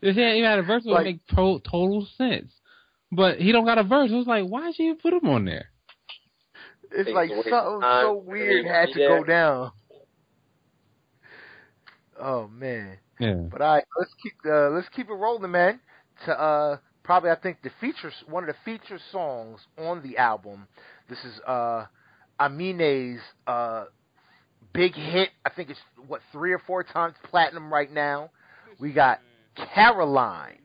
If he had, a verse, it would Like- make to- total sense. But he don't got a verse. It was like, why did you put him on there? It's like something so weird had to go down. Oh man. Yeah. But all right, let's keep uh, let's keep it rolling, man. To uh, probably I think the feature one of the feature songs on the album. This is uh, Amine's uh, big hit. I think it's what three or four times platinum right now. We got Caroline.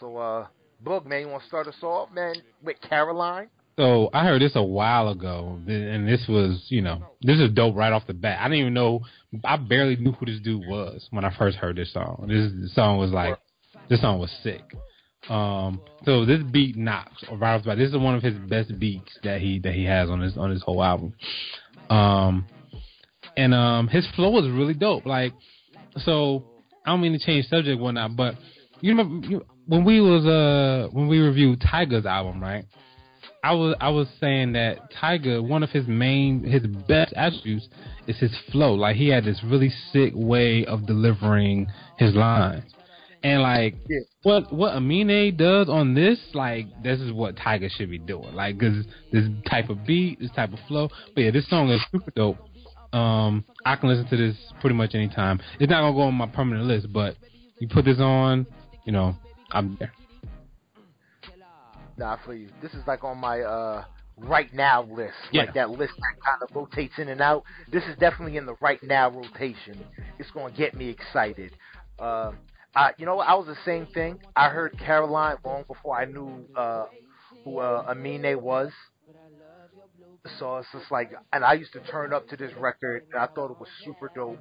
So, uh, Boog, man, you want to start us off, man, with Caroline? So I heard this a while ago, and this was, you know, this is dope right off the bat. I didn't even know, I barely knew who this dude was when I first heard this song. This, this song was like, this song was sick. Um, so this beat knocks right off the bat. This is one of his best beats that he that he has on his on his whole album. Um, and um, his flow is really dope. Like, so I don't mean to change subject whatnot, but you remember you, when we was uh when we reviewed Tyga's album, right? I was I was saying that Tyga, one of his main his best attributes is his flow. Like he had this really sick way of delivering his lines. And like Yeah. what what Amine does on this, like this is what Tyga should be doing. Like cause this type of beat, this type of flow. But yeah, this song is super dope. Um, I can listen to this pretty much anytime. It's not gonna go on my permanent list, but you put this on, you know, I'm there. Nah, for you. This is like on my uh right now list. Yeah. Like that list that kind of rotates in and out. This is definitely in the right now rotation. It's going to get me excited. Uh, I, you know. I was the same thing. I heard Caroline long before I knew uh, who uh, Amine was. So it's just like, and I used to turn up to this record, and I thought it was super dope.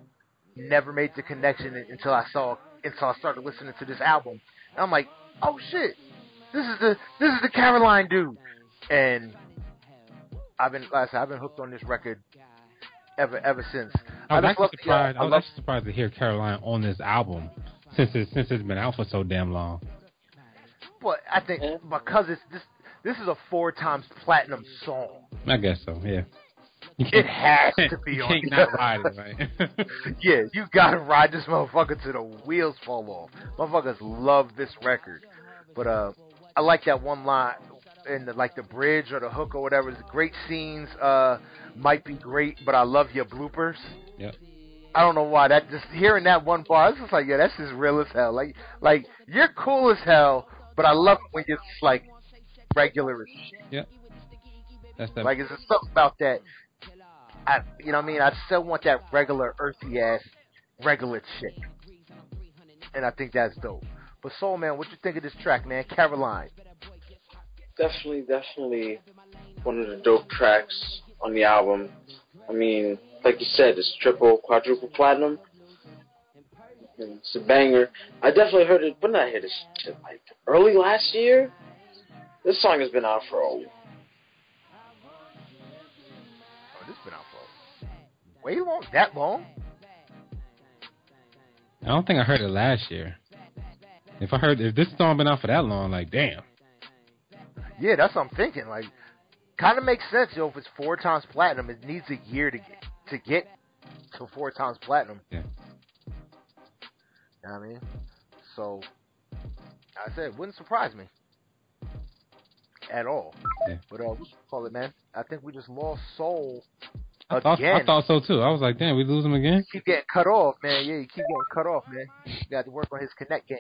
Never made the connection until I saw, until I started listening to this album. And I'm like, oh shit, this is the this is the Caroline dude, and I've been like I said, I've been hooked on this record ever ever since. I was just actually love the, surprised. I I was actually surprised to hear Caroline on this album since it since it's been out for so damn long. but I think because it's this this is a four times platinum song. I guess so. Yeah. It has to be you on. can't not ride it, right? yeah, you gotta ride this motherfucker to the wheels fall off. Motherfuckers love this record, but uh, I like that one line in the like the bridge or the hook or whatever. It's great scenes. Uh, might be great, but I love your bloopers. Yeah. I don't know why that just hearing that one bar, it's just like yeah, that's just real as hell. Like like you're cool as hell, but I love when you're just like regular as shit. That's that. Like, it's just something about that. I, you know what I mean? I still want that regular, earthy ass, regular chick. And I think that's dope. But Soul Man, what you think of this track, man? Caroline. definitely, definitely one of the dope tracks on the album. I mean, like you said, it's triple, quadruple platinum. It's a banger. I definitely heard it. When did I hear this? Like early last year. This song has been out for a Oh, this been out for way long. That long? I don't think I heard it last year. If I heard if this song been out for that long, like damn. Yeah, that's what I'm thinking. Like, kind of makes sense, yo. If it's four times platinum, it needs a year to get to get to four times platinum. Yeah. You know what I mean? So, I said, wouldn't surprise me at all. Yeah. But uh, what call it, man? I think we just lost Soul I thought. I thought so too. I was like, damn, we lose him again. keep getting cut off, man. Yeah, you keep getting cut off, man. You got to work on his connect game.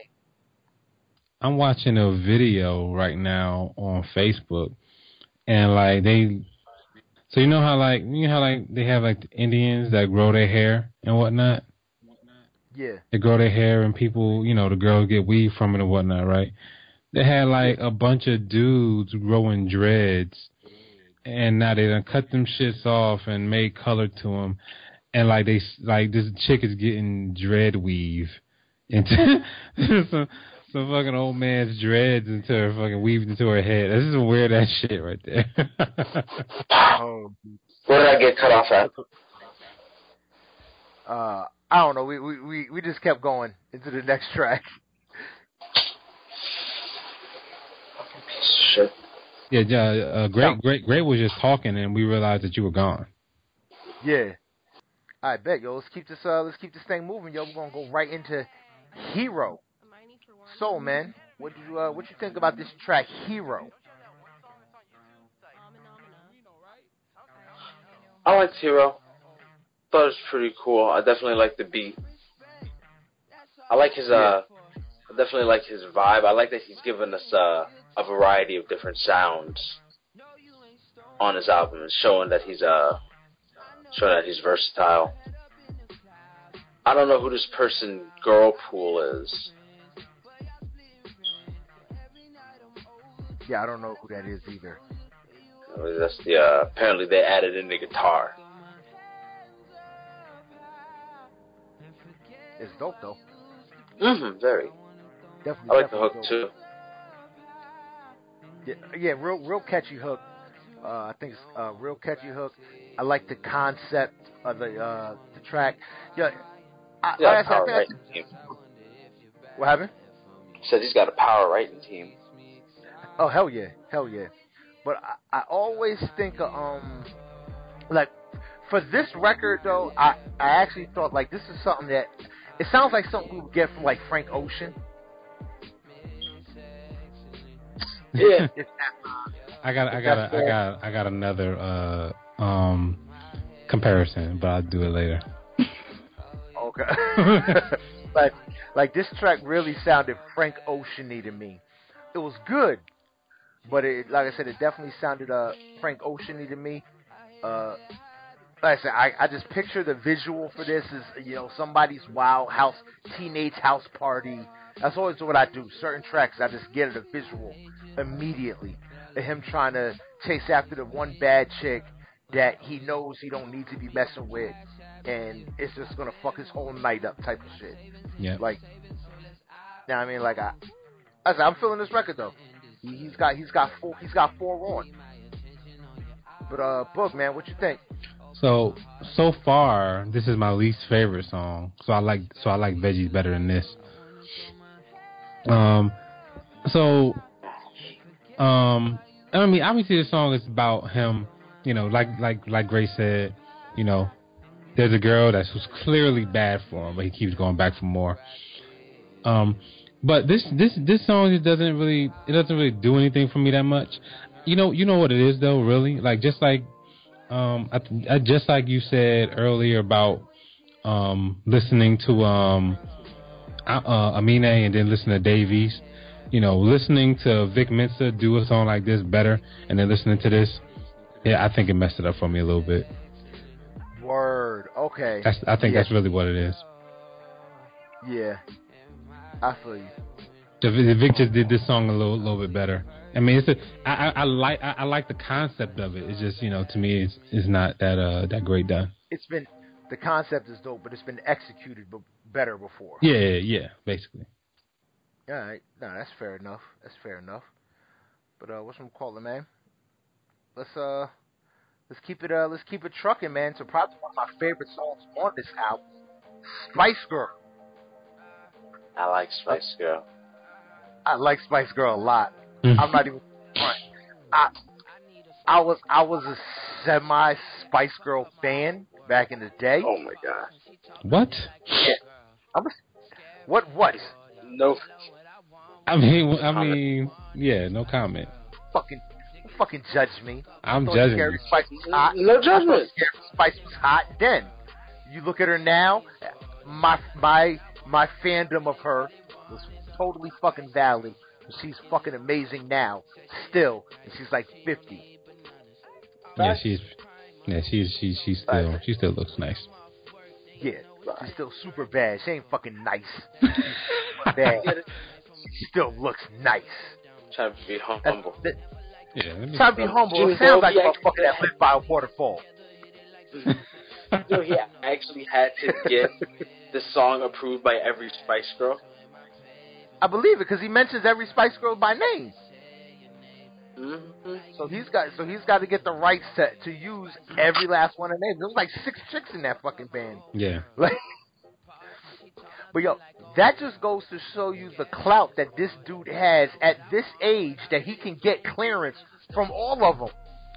I'm watching a video right now on Facebook, and like they, so you know how like you know how like they have like the Indians that grow their hair and whatnot. Yeah, They grow their hair, and people, you know, the girls get weave from it and whatnot, right? They had like a bunch of dudes growing dreads, and now they done cut them shits off and made color to them, and like they like this chick is getting dread weave into some some fucking old man's dreads into her fucking weaved into her head. This is some weird ass shit right there. Oh, Where did I get cut off at? uh, I don't know. We, we we we just kept going into the next track. Shit. yeah, yeah. Uh, great, great, great was just talking, and we realized that you were gone. Yeah. I bet, yo. Let's keep this uh let's keep this thing moving, yo. We're gonna go right into Hero. So, man, what do you uh what you think about this track, Hero? I liked Hero. Thought it was pretty cool. I definitely like the beat. I like his uh I definitely like his vibe. I like that he's given us uh, a variety of different sounds on his album and showing that he's uh showing that he's versatile. I don't know who this person girl pool is. Yeah, I don't know who that is either. That's the uh, apparently they added in the guitar. It's dope though. Mm-hmm, very. Definitely. I like the hook definitely too. Yeah, yeah, real, real catchy hook. Uh, I think it's a real catchy hook. I like the concept of the uh, the track. Yeah, I, Yeah, like I said, I power think I- writing team. what happened? Said he's got a power writing team. Oh hell yeah, hell yeah. But I, I always think of, um like for this record though, I I actually thought like this is something that it sounds like something we would get from like Frank Ocean. Yeah. I got, I got, that's I got, I got another uh, um, comparison, but I'll do it later. Okay. like, like this track really sounded Frank Oceany to me. It was good, but it, like I said, it definitely sounded uh Frank Oceany to me. Uh, like I said, I, I just picture the visual for this is you know somebody's wild house teenage house party. That's always what I do. Certain tracks, I just get it a visual immediately. Of him trying to chase after the one bad chick that he knows he don't need to be messing with, and it's just gonna fuck his whole night up, type of shit. Yeah. Like, now I mean, like I, I said, I'm feeling this record though. He, he's got he's got four he's got four on. But uh, book man, what you think? So so far, this is my least favorite song. So I like so I like Veggies better than this. Um, so um, I mean, obviously the song is about him. You know, like like like Grace said, you know, there's a girl that's clearly bad for him, but he keeps going back for more. Um, but this this this song it doesn't really it doesn't really do anything for me that much. You know you know what it is though, really. Like just like um I, I just like you said earlier about um listening to um uh, Amine and then listen to Davies. You know, listening to Vic Mensa do a song like this better, and then listening to this, yeah, I think it messed it up for me a little bit. Word. Okay. That's I think Yeah. that's really what it is. Yeah. I feel you. The, the Vic just did this song a little, little bit better. I mean, it's a, I, I, I like I, I like the concept of it. It's just you know to me it's it's not that uh that great done. It's been the concept is dope, but it's been executed b- better before. Yeah, yeah, yeah, basically. All right. No, that's fair enough. That's fair enough. But uh, what's I'm calling, man? Let's uh, let's keep it uh, let's keep it trucking, man. So probably one of my favorite songs on this album, Spice Girl. I like Spice Girl. I like Spice Girl a lot. Mhm. I'm not even. front. I I was I was a semi Spice Girl fan back in the day. Oh my god. What? I'm a, what what No. I mean, I mean, yeah, no comment. fucking fucking judge me. I'm thought judging Scary. Spice was hot. No judgment. Scary Spice was hot then. You look at her now, my my my fandom of her was totally fucking valid. She's fucking amazing now, still, and she's like fifty. Yeah, she's yeah, she's she she still she still looks nice. Yeah, she's still super bad. She ain't fucking nice. She's super bad. She still looks nice. Trying to be That's, humble. that, Yeah, let me- trying to be humble. It sounds like a Dovey motherfucker that lived by a waterfall. So he actually had to get the song approved by every Spice Girl. I believe it because he mentions every Spice Girl by name. Mm-hmm. So he's got so he's got to get the right set to use every last one of their names. There was like six chicks in that fucking band. Yeah, Like, but yo, that just goes to show you the clout that this dude has at this age that he can get clearance from all of them.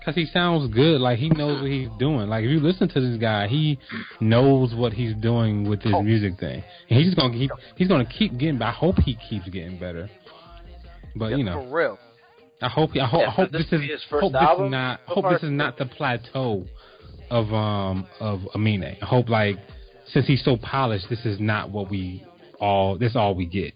Because he sounds good. Like he knows what he's doing. Like if you listen to this guy, he knows what he's doing with his Oh. music thing. And he's just gonna keep he's gonna keep getting. I hope he keeps getting better. But you know, for real. I hope I hope Yeah, I hope this this is be his first hope this is not hope this is not the plateau of um of Amine. I hope like since he's so polished, this is not what we all this all we get.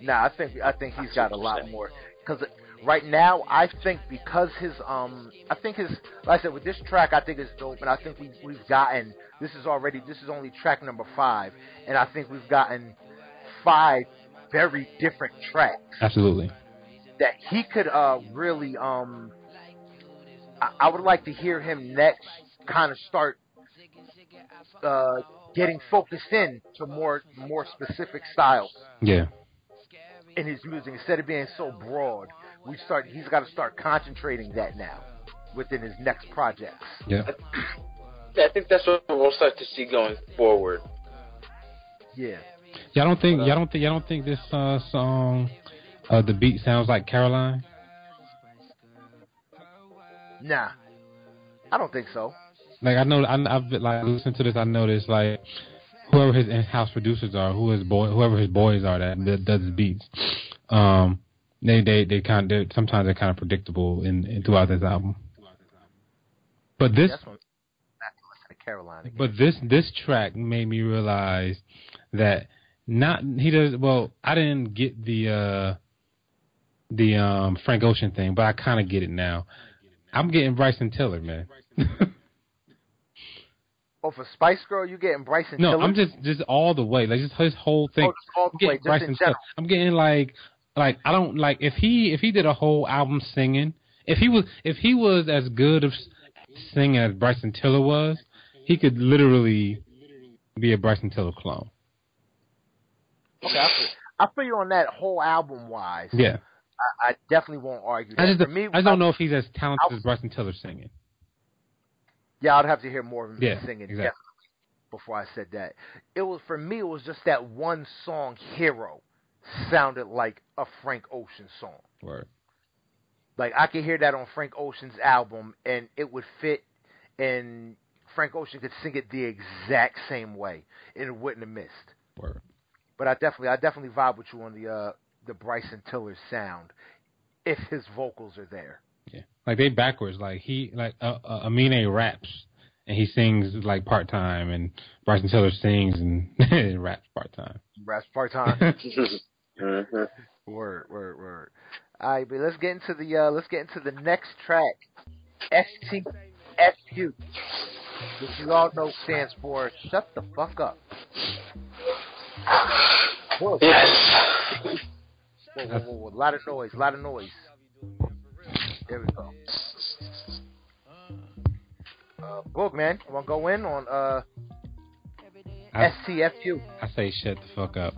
Nah, I think I think he's got a lot more because right now, I think because his um, I think his like I said with this track, I think it's dope, and I think we we've gotten this is already this is only track number five, and I think we've gotten five very different tracks. Absolutely. That he could uh really um, I, I would like to hear him next kind of start uh getting focused in to more more specific styles Yeah. in his music instead of being so broad. We start. He's got to start concentrating that now within his next projects. Yeah. Yeah, I think that's what we'll start to see going forward. Yeah. Y'all don't think y'all don't think y'all don't think this uh, song, uh, the beat sounds like Caroline? Nah. I don't think so. Like I know I, I've been, like listened to this. I noticed like whoever his in-house producers are, who his boy, whoever his boys are that, that does his beats, um, they they they kind of sometimes they're kind of predictable in, in throughout this album. But this That's what. Not to listen to Caroline. Again. But this this track made me realize that not he does well. I didn't get the uh the um Frank Ocean thing, but I kind of get it now. I'm getting Bryson Tiller, man. Oh, for Spice Girl, you getting Bryson no, Tiller? I'm just just all the way, like just his whole thing. Oh, all I'm the way, Bryson Tiller. I'm getting like like I don't like if he if he did a whole album singing. If he was if he was as good of singing as Bryson Tiller was, he could literally be a Bryson Tiller clone. Okay, I feel, I feel you on that whole album wise. Yeah. I, I definitely won't argue. I just, For me, I don't know if he's as talented I- as Bryson Tiller singing. Yeah, I'd have to hear more of him Yeah, singing exactly. definitely before I said that. It was for me. It was just that one song, "Hero," sounded like a Frank Ocean song. Word. Like I could hear that on Frank Ocean's album, and it would fit, and Frank Ocean could sing it the exact same way, and it wouldn't have missed. Word. But I definitely, I definitely vibe with you on the uh, the Bryson Tiller sound, if his vocals are there. Yeah. Like they backwards. Like he like uh, uh, Amine raps and he sings like part time, and Bryson Tiller sings and, and raps part time. Raps part time. Mhm. Word, word, word. All right, but let's get into the uh, let's get into the next track, STFU, which you all know stands for "Shut the fuck up." Whoa, Yes. whoa, whoa, whoa, whoa. A lot of noise, a lot of noise. There we go. Uh, Book man, you want to go in on uh, I, STFU? I say shut the fuck up.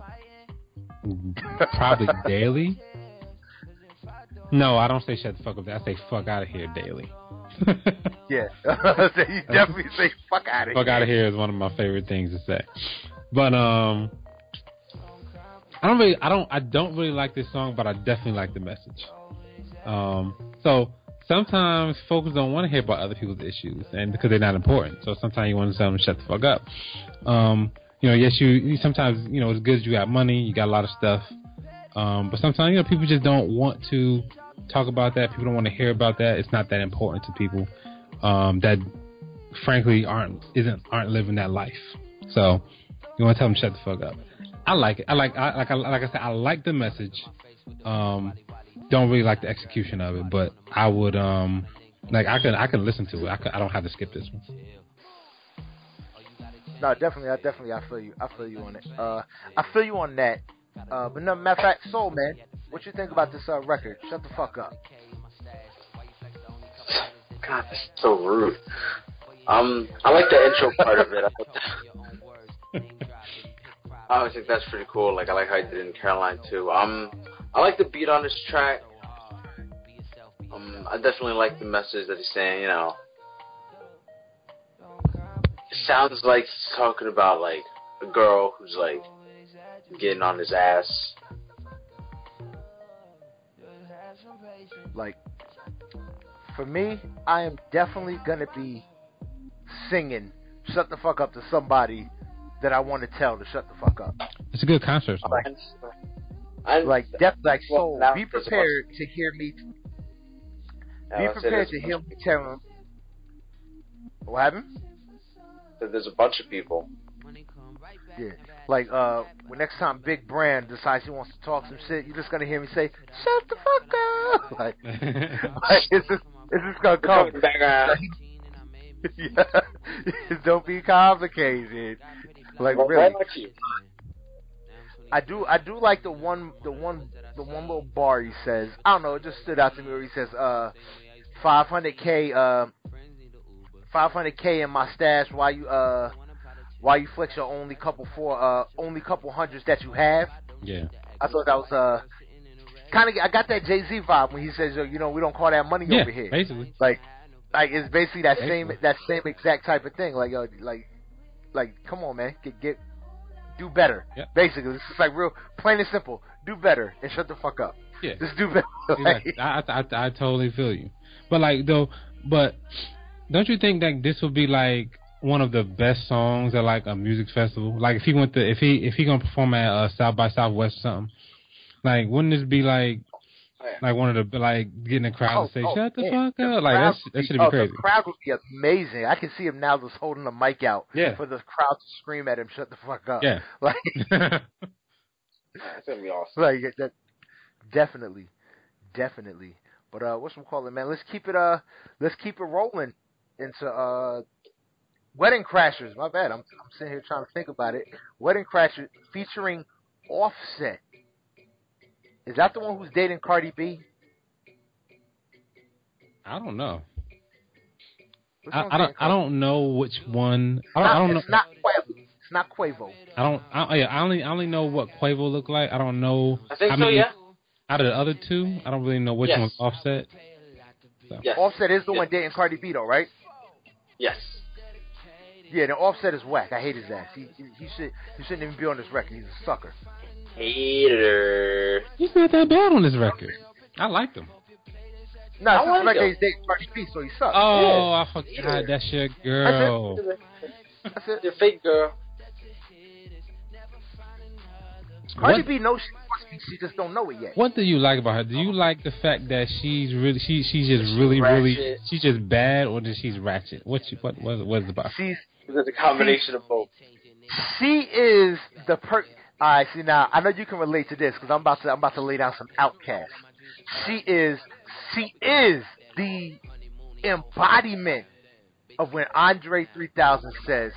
Probably daily. No, I don't say shut the fuck up. I say fuck out of here daily. Yeah, you definitely say "fuck out of here. fuck out of here is one of my favorite things to say. But um, I don't really, I don't, I don't really like this song, but I definitely like the message. Um, so sometimes folks don't want to hear about other people's issues, and because they're not important. So sometimes you want to tell them shut the fuck up. Um, you know, yes, you, sometimes you know it's good as you got money, you got a lot of stuff, um, but sometimes you know people just don't want to talk about that. People don't want to hear about that. It's not that important to people um, that frankly aren't isn't aren't living that life. So you want to tell them shut the fuck up. I like it. I like I like I, like I said I like the message. Um, don't really like the execution of it, but I would um like I can I can listen to it. I I don't have to skip this one. No, definitely, I definitely, I feel you. I feel you on it. Uh, I feel you on that. Uh, but no, matter of fact, Soul Man, what you think about this uh, record? Shut the fuck up. God, that's so rude. Um, I like the intro part of it. I, always think that's pretty cool. Like I like how he did in Caroline too. Um, I like the beat on this track. Um, I definitely like the message that he's saying. You know, sounds like he's talking about like a girl who's like getting on his ass. Like, for me, I am definitely gonna be singing "Shut the fuck up" to somebody that I want to tell to shut the fuck up. It's a good concert. song. And, and Like, def- like, Soul, now be there's a bunch- prepared to hear me. Yeah, Be prepared to hear me tell him. What happened? Of- There's a bunch of people. Yeah. Like uh, when next time Big Brand decides he wants to talk some shit, you're just gonna hear me say, "Shut the fuck up!" Like, like it's just it's just gonna come. Background. yeah. Don't be complicated. Like Well, really, why not you? I do I do like the one the one the one little bar he says. I don't know, it just stood out to me where he says uh 500k uh 500k in my stash while you uh while you flex your only couple four uh only couple hundreds that you have. yeah. I thought that was uh kind of I got that Jay-Z vibe when he says yo, you know we don't call that money Yeah, over here. basically. Like like it's basically that same that same exact type of thing. Like yo, like like come on man, get get do better. Yeah. Basically, it's just like real plain and simple. Do better and shut the fuck up. Yeah. Just do better. Like, Exactly. I, I I I totally feel you. But like though, but don't you think that this would be like one of the best songs at like a music festival? Like if he went to if he if he gonna perform at uh, South by Southwest or something, like wouldn't this be like like one of the like getting the crowd to say Oh, oh, shut the yeah. fuck up? Like that's that should be oh, crazy. The crowd would be amazing. I can see him now just holding the mic out Yeah. for the crowd to scream at him, "Shut the fuck up!" Yeah. like, It's gonna be awesome. like that. Definitely, definitely. But uh, what's we call it, man? Let's keep it uh, let's keep it rolling into uh, Wedding Crashers. My bad. I'm I'm sitting here trying to think about it. Wedding Crashers featuring Offset. Is that the one who's dating Cardi B? I don't know. I, I don't dating I don't know which one. I don't, I don't know. It's not Quavo. It's not Quavo. I don't. I, yeah, I only I only know what Quavo looked like. I don't know. I think how so. many- Yeah. Out of the other two, I don't really know which Yes. one's Offset. Yes. Offset is the Yeah. one dating Cardi B, though, right? Yes. Yeah, the Offset is whack. I hate his ass. He, he, he should he shouldn't even be on this record. He's a sucker. Hater. He's not that bad on this record. I liked him. No, I it's just like like he's dating Cardi B, so he sucks. Oh, I Yeah. forgot that's your girl. That's it. You're a fake girl. Cardi What, B knows she wants me. She just don't know it yet. what do you like about her? Do you like the fact that she's really she she's just really really ratchet. she's just bad or that she's ratchet? What you what what what's it about? She's It's a combination of both. she is the per. All right, see now I know you can relate to this because I'm about to I'm about to lay down some outcasts. She is she is the embodiment of when Andre 3000 says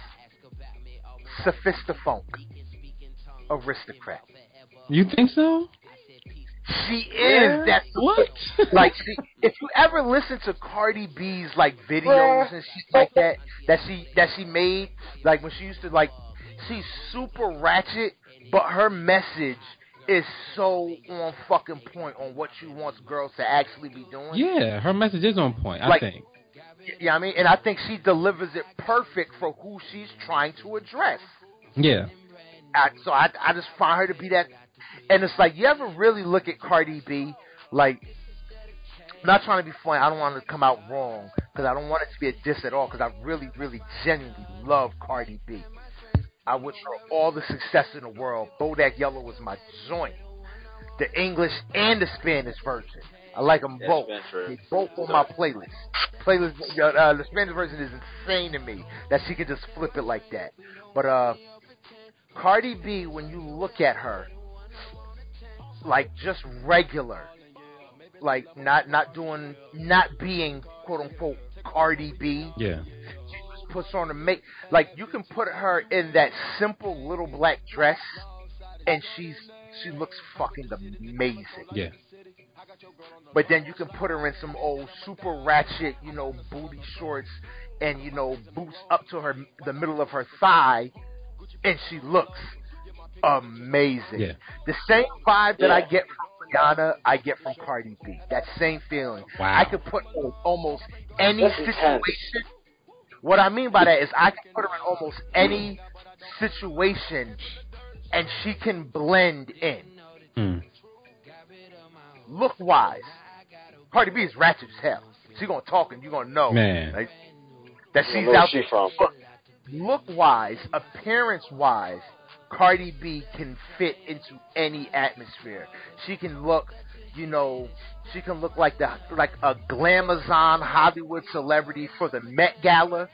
sophistiphone aristocrat. You think so? She is that What? like she, if you ever listen to Cardi B's like videos and shit like that that she that she made like when she used to like she's super ratchet but her message is so on fucking point on what she wants girls to actually be doing. yeah, her message is on point. I Like- think. Yeah, I mean, and I think she delivers it perfect for who she's trying to address. Yeah. I, so I, I just find her to be that. And it's like you ever really look at Cardi B, like, not trying to be funny. I don't want to come out wrong because I don't want it to be a diss at all. Because I really, really, genuinely love Cardi B. I wish her all the success in the world. Bodak Yellow was my joint. The English and the Spanish version. I like them Yeah, both. They both on my playlist. Playlist. Uh, the Spanish version is insane to me that she can just flip it like that. But uh, Cardi B, when you look at her, like just regular, like not not doing, not being quote unquote Cardi B, Yeah. puts on a make like you can put her in that simple little black dress, and she's she looks fucking amazing. Yeah. But then you can put her in some old super ratchet, you know, booty shorts and you know boots up to her the middle of her thigh, and she looks amazing. Yeah. The same vibe that I get from Rihanna, I get from Cardi B. That same feeling. Wow. I could put her in almost any That's intense. situation. What I mean by that is I can put her in almost any situation, and she can blend in Mm. look wise, Cardi B is ratchet as hell. She gonna talk and you gonna know Man. like, that she's Where's out she there. from? But look wise, appearance wise, Cardi B can fit into any atmosphere. She can look, you know, she can look like the like a glamazon Hollywood celebrity for the Met Gala,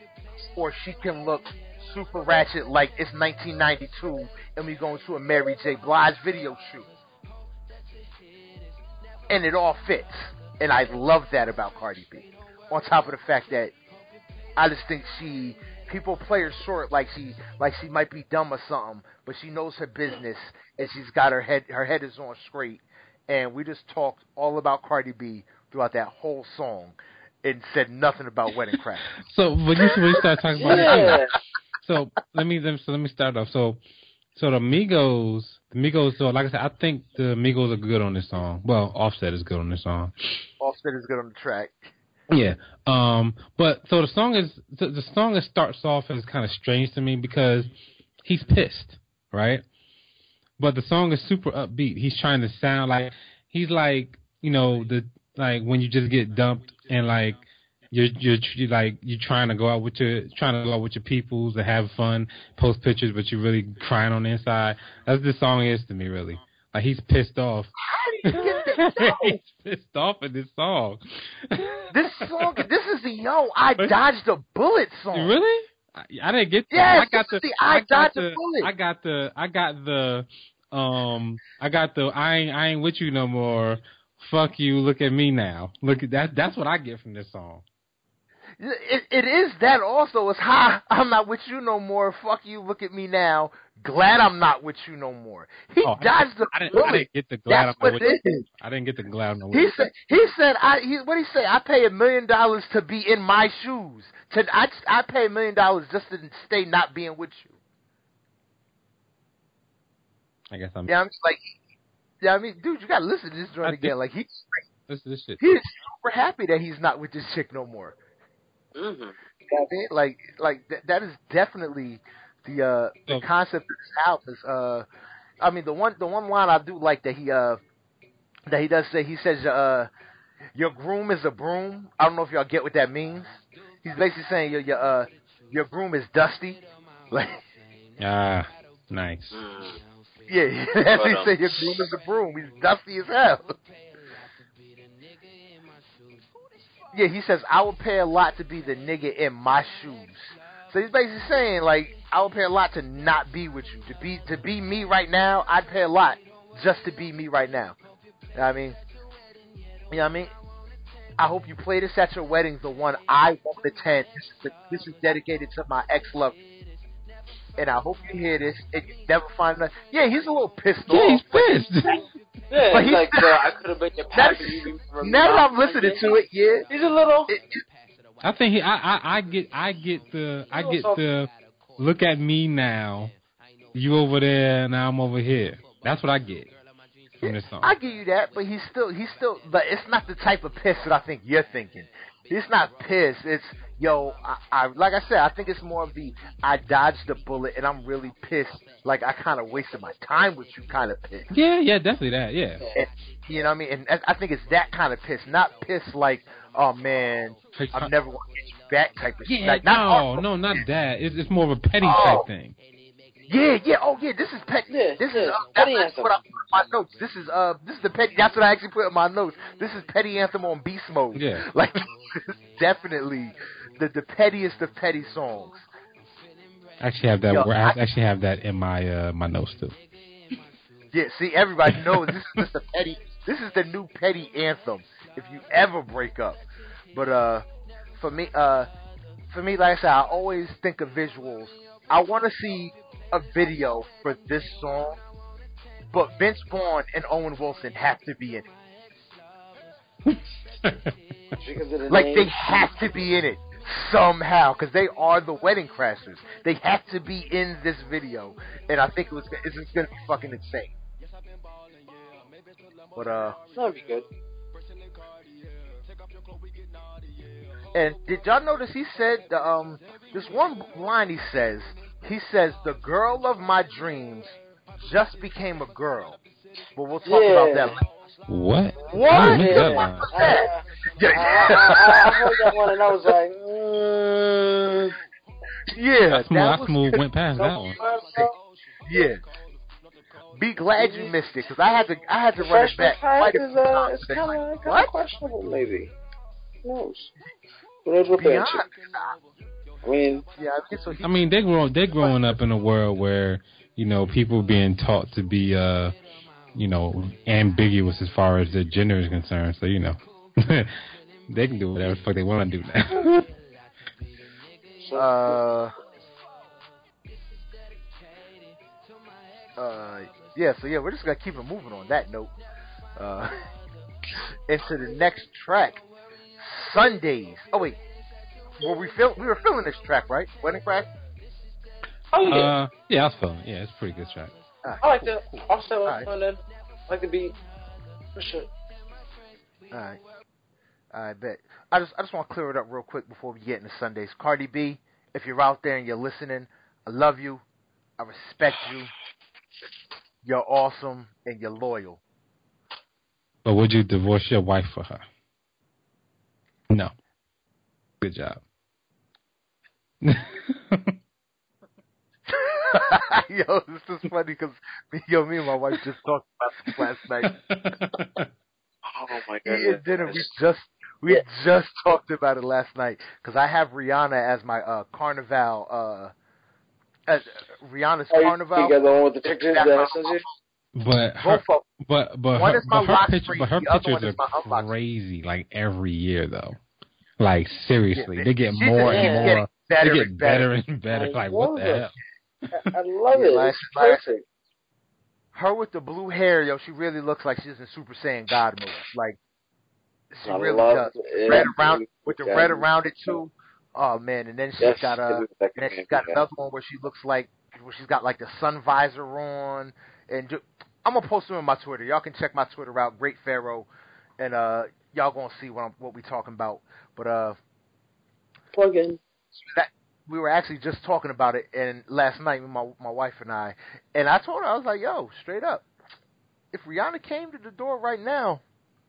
or she can look super ratchet like it's 1992 and we going to a Mary J. Blige video shoot. And it all fits. And I love that about Cardi B. On top of the fact that I just think she people play her short like she like she might be dumb or something, but she knows her business and she's got her head her head is on straight. And we just talked all about Cardi B throughout that whole song and said nothing about Wedding Crash. So when you when you start talking about Yeah. it, so let me so let me start off. So so the Migos, the Migos. So like I said, I think the Migos are good on this song. Well, Offset is good on this song. Offset is good on the track. Yeah. Um. But so the song is the, the song is starts off as kind of strange to me because he's pissed, right? But the song is super upbeat. He's trying to sound like he's like you know the like when you just get dumped and like you're you're, you're like you're trying to go out with your trying to go out with your peoples and have fun, post pictures, but you're really crying on the inside. That's what song is to me, really. Like he's pissed off. he's pissed off in this song. This song, this is the yo, I dodged a bullet song. Really? I, I didn't get that. Yes, I got the the I got dodged a the bullet. I got the I got the um I got the I ain't I ain't with you no more. Fuck you, look at me now. Look at that that's what I get from this song. It, it is that also. It's ha, I'm not with you no more. Fuck you, look at me now. Glad I'm not with you no more. He Oh, I dodged the I didn't bullet. I didn't get the glad That's I'm what not with you. I didn't get the glad I'm not with He said, he said, I, he, what he say? I pay a million dollars to be in my shoes. To, I, I pay a million dollars just to stay not being with you. I guess I'm Yeah, I'm just like, yeah, I mean, dude, you gotta listen to this joint again. Like, he's, this this shit. he's super happy that he's not with this chick no more. Mm-hmm. You know what I mean? Like, like th- that is definitely the uh the concept of this album. Is, uh, I mean, the one the one line I do like that he uh that he does say he says uh your groom is a broom. I don't know if y'all get what that means. He's basically saying your your uh your groom is dusty. Like, Ah, nice. Mm. yeah, he But, um. Your groom is a broom. He's dusty as hell. Yeah, he says I would pay a lot to be the nigga in my shoes. So he's basically saying like I would pay a lot to not be with you. To be to be me right now, I'd pay a lot just to be me right now. You know what I mean? You know what I mean? I hope you play this at your wedding, the one I won't attend. This is, the, this is dedicated to my ex lover. And I hope you hear this and you never find another. Yeah, he's a little pissed Yeah, off. he's pissed. Yeah, But he's like, uh, I could have been your That's- pappy. Now that I've listened listening to it, yeah. He's a little. It, it, I think he I, I I get I get the I get the look at me now. You over there now I'm over here. That's what I get from this song. I give you that, but he's still he's still but it's not the type of piss that I think you're thinking. It's not piss. It's yo, I, I like I said, I think it's more of the I dodged the bullet and I'm really pissed. Like I kind of wasted my time with you, kind of pissed. Yeah, yeah, definitely that. Yeah. And, you know what I mean? And I think it's that kind of piss, not piss like, oh man, I'm never gonna get you back type of shit. Like, no, no, not that. It's it's more of a petty Oh. type thing. Yeah, yeah. Oh, yeah. This is pet. Yeah, this yeah. is uh, Petty that's anthem. what I put in my notes. This is uh, this is the petty. That's what I actually put in my notes. This is petty anthem on beast mode. Yeah. like definitely the the pettiest of petty songs. I actually have that. Yo, I I- actually have that in my uh my notes too. Yeah. See, everybody knows this is just the petty. This is the new petty anthem. If you ever break up, but uh, for me, uh, for me, like I said, I always think of visuals. I want to see a video for this song, but Vince Vaughn and Owen Wilson have to be in it. The Like name. they have to be in it somehow because they are the wedding crashers. They have to be in this video, and I think it was it's just gonna be fucking insane. But uh, That'd be good. and did y'all notice he said um this one line he says he says the girl of my dreams just became a girl. But we'll talk Yeah. about that. later. what? What? I didn't miss that Yeah. I, I, I, I heard that one and I was like, mm, Yeah, I smooth, that I smooth went past that one. Yeah. Be glad you missed it because I had to I had to run it back type quite a is few uh, it's kind of of questionable, maybe. Who knows? Who knows what Beyond, the I mean, Yeah, I mean, so he, I mean, they grow they're growing up in a world where you know people being taught to be uh you know ambiguous as far as their gender is concerned. So you know they can do whatever the fuck they want to do now. uh, uh, yeah. So yeah, we're just gonna keep it moving on that note. Uh, into the next track, Sundays. Oh wait, were we feel we were feeling this track right? Wedding Crash. oh yeah, uh, yeah, I was feeling. it. Yeah, it's a pretty good track. Ah, I like cool, the cool. also Alright. on. I like the beat for sure. All right. I bet. I just I just want to clear it up real quick before we get into Sundays. Cardi B, if you're out there and you're listening, I love you. I respect you. You're awesome and you're loyal. But would you divorce your wife for her? No. Good job. yo, this is funny because yo, me and my wife just talked about this last night. Oh my god! We dinner, we just we Yeah. just talked about it last night because I have Rihanna as my uh Carnival uh as Rihanna's Oh, Carnival. You got the one with the pictures that I sent you? but her, but but One her, is my but her, lock picture, freak, but her the other one pictures are crazy. Like every year though. Like seriously, Yeah, they get more and she's more. Getting better they get and better. better and better. I Like what the it. hell? I I love Yeah, it. last- It's last- her with the blue hair, yo, she really looks like she's in Super Saiyan God mode. Like she I really love does. it. Red around with the Yeah. red around it too. Oh man, and then she's Yes, got a it is that and then kind she's of got thing, another one where she looks like where she's got like the sun visor on and ju- I'm gonna post them on my Twitter. Y'all can check my Twitter out, Great Pharaoh, and uh y'all gonna see what I'm, what we talking about. But uh Plug in. That we were actually just talking about it and last night with my my wife and I and I told her I was like, yo, straight up, if Rihanna came to the door right now,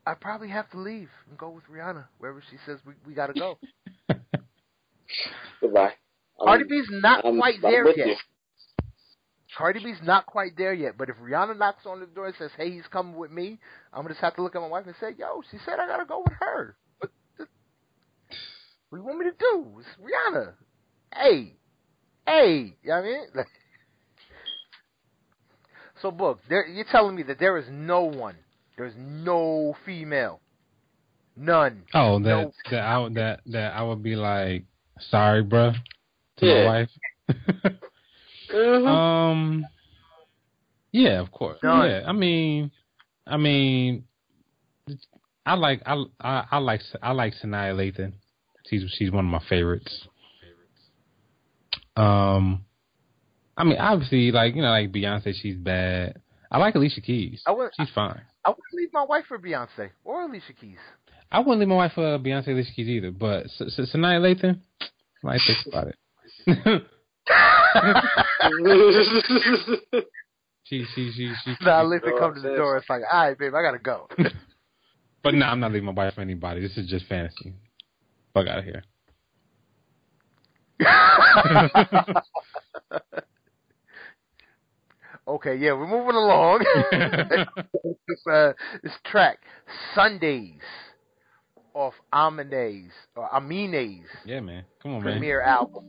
I'd probably have to leave and go with Rihanna wherever she says we we gotta go. Goodbye. Cardi B's not I'm- quite I'm there yet. you. Cardi B's not quite there yet, but if Rihanna knocks on the door and says, "Hey, he's coming with me," I'm gonna just have to look at my wife and say, "Yo, she said I gotta go with her." What, what do you want me to do? It's Rihanna. Hey, hey, you know what I mean? Like, so, book, there, you're telling me that there is no one, there's no female, none. Oh, that No. that I would- that that I would be like, sorry, bruh, to Yeah. my wife. Mhm. um, yeah, of course. Done. Yeah, I mean, I mean, I like I I, I like I like Sanaya Lathan. She's she's one of my favorites. Um, I mean, obviously, like you know, like Beyonce, she's bad. I like Alicia Keys. I would, She's fine. I wouldn't leave my wife for Beyonce or Alicia Keys. I wouldn't leave my wife for Beyonce Alicia Keys either, but S- S- Lathan, I might think about it. she she she she. Nah, Alicia come to the door. It's like, all right, babe, I gotta go. But no, I'm not leaving my wife for anybody. This is just fantasy. Fuck out of here. okay, yeah, we're moving along. this, uh, this track, Sundays, off Amine's or Amine's yeah, man. Come on, man. premiere album.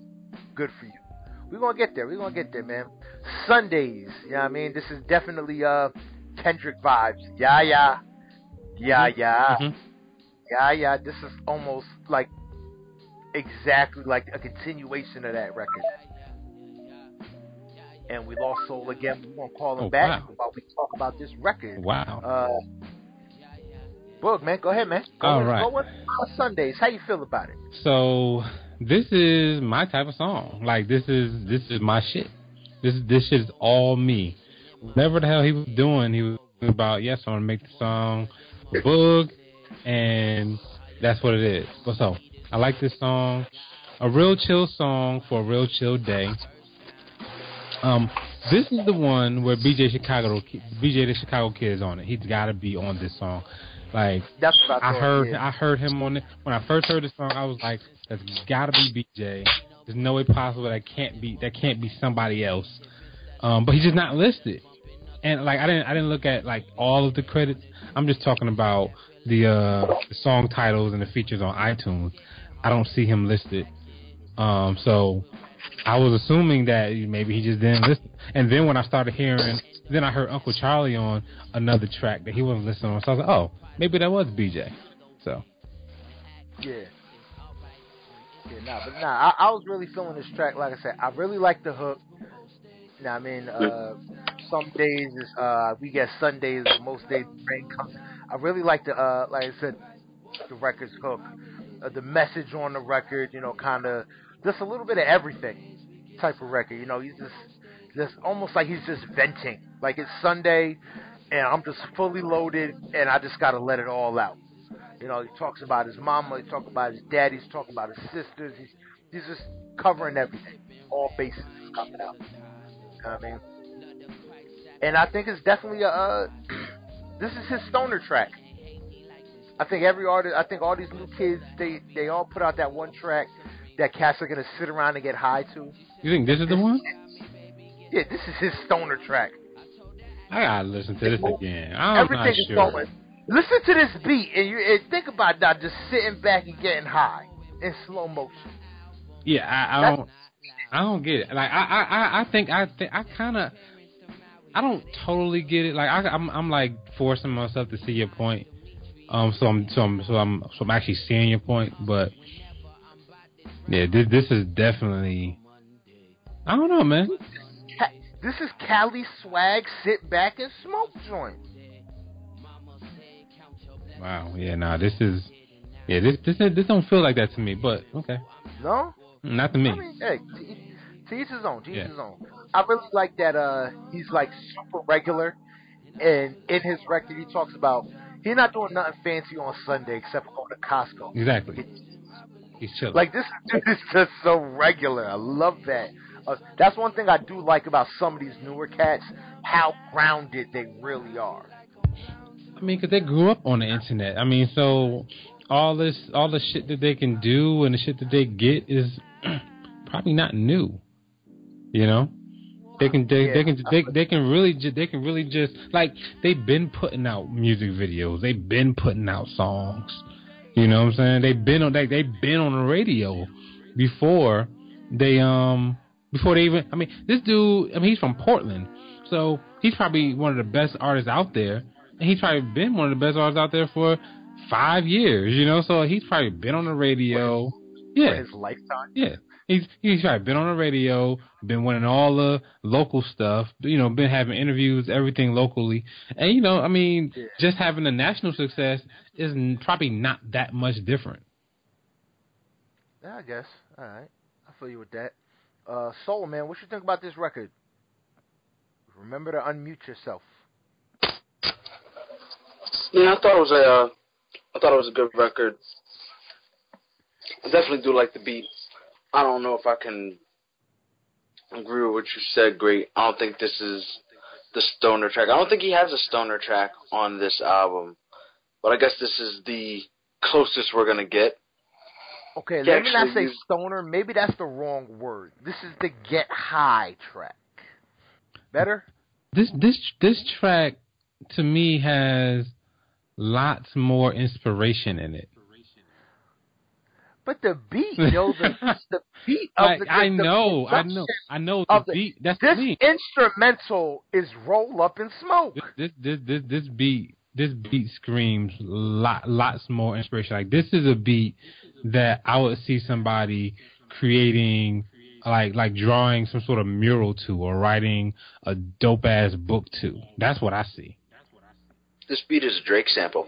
Good for you. We're gonna get there. We're gonna get there, man. Sundays, you know what I mean? This is definitely uh Kendrick vibes. Yeah, yeah. Yeah, yeah. Mhm. Yeah, yeah. This is almost like exactly like a continuation of that record. And we lost Soul again. We're gonna call him Oh, back wow. while we talk about this record. Wow. Uh, Boog, man, go ahead, man. Go All with, right. Go with uh, Sundays. How you feel about it? So this is my type of song. Like this is this is my shit. This this shit is all me. Whatever the hell he was doing, he was about yes, I'm gonna make the song Boog, and that's what it is. What's so I like this song. A real chill song for a real chill day. Um, this is the one where BJ Chicago, BJ the Chicago Kid is on it. He's got to be on this song. Like That's what I I heard. I heard him on it when I first heard the song. I was like, "That's got to be BJ." There's no way possible that can't be that can't be somebody else. Um, but he's just not listed. And like I didn't I didn't look at like all of the credits. I'm just talking about the uh, the song titles and the features on iTunes. I don't see him listed. Um, so I was assuming that maybe he just didn't listen. And then when I started hearing, then I heard Uncle Charlie on another track that he wasn't listening on. So I was like, oh, maybe that was BJ. So. Yeah. Yeah, nah, but nah, I, I was really feeling this track. Like I said, I really like the hook. You know, I mean, uh, some days is uh, we get Sundays, but most days rain comes. I really like the, uh, like I said, the record's hook, uh, the message on the record. You know, kind of just a little bit of everything type of record. You know, he's just, just almost like he's just venting. Like it's Sunday, and I'm just fully loaded, and I just got to let it all out. You know, he talks about his mama, he talks about his daddy, he's talking about his sisters. He's he's just covering everything, all bases coming out. You know I mean? And I think it's definitely a. Uh, this is his stoner track. I think every artist, I think all these new kids, they they all put out that one track that cats are gonna sit around and get high to. You think this is the one? Yeah, this is his stoner track. I gotta listen to this again. I'm Everything not is sure. going. Listen to this beat and you and think about that, just sitting back and getting high in slow motion. Yeah, I, I That's- don't. I don't get it. Like I, I, I- I think I, think I kind of, I don't totally get it. Like I, I'm, I'm like forcing myself to see your point. Um, so I'm, so I'm, so I'm, so I'm actually seeing your point. But yeah, this, this is definitely. I don't know, man. This is Cali swag. Sit back and smoke joint. Wow. Yeah. Nah. This is. Yeah. This, this, this don't feel like that to me. But okay. No, Not to me. I mean, hey, to, each his own. To each Yeah. his own. I really like that. Uh, he's like super regular, and in his record, he talks about he's not doing nothing fancy on Sunday except for going to Costco. Exactly. He's chilling. Like this dude is just so regular. I love that. Uh, that's one thing I do like about some of these newer cats, how grounded they really are. I mean, because they grew up on the internet. I mean, so all this, all the shit that they can do and the shit that they get is probably not new. You know, they can, they, they can, they, they can really, ju- they can really just like they've been putting out music videos. They've been putting out songs. You know what I'm saying? They've been on, they, they've been on the radio before they, um, before they even. I mean, this dude. I mean, he's from Portland, so he's probably one of the best artists out there and he's probably been one of the best artists out there for five years, you know. So he's probably been on the radio. For Yeah, his lifetime. yeah. He's he's probably been on the radio, been winning all the local stuff, you know, been having interviews, everything locally, and you know, I mean, Yeah. just having a national success is probably not that much different. Yeah, I guess. All right, I feel you with that. Uh, Soul man, what you think about this record? Remember to unmute yourself. Yeah, I thought it was a, uh, I thought it was a good record. I definitely do like the beat. I don't know if I can agree with what you said. Great. I don't think this is the stoner track. I don't think he has a stoner track on this album, but I guess this is the closest we're gonna get. Okay, Yeah, let me not say you- stoner. Maybe that's the wrong word. This is the get high track. Better? This this this track to me has lots more inspiration in it. But the beat, yo, the, the beat of Like the, the I the know, I know, I know the of the- beat. That's This me. instrumental is roll up in smoke. this this this this beat this beat screams lot lots more inspiration. Like this is a beat that I would see somebody creating like like drawing some sort of mural to or writing a dope ass book to. That's what I see. This beat is a Drake sample.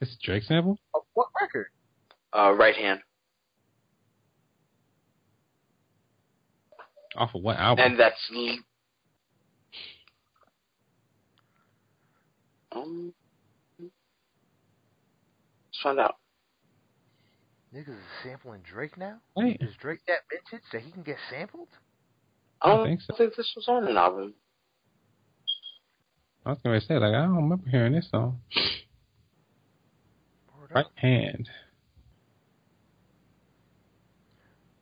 It's is Drake sample? Of what record? Uh, right hand, Off of what album? and that's. l- Um, let's find out. Niggas is sampling Drake now? Wait, Is Drake that vintage that he can get sampled? I I don't think so. I think this was on an album. I was gonna say like I don't remember hearing this song. Right hand.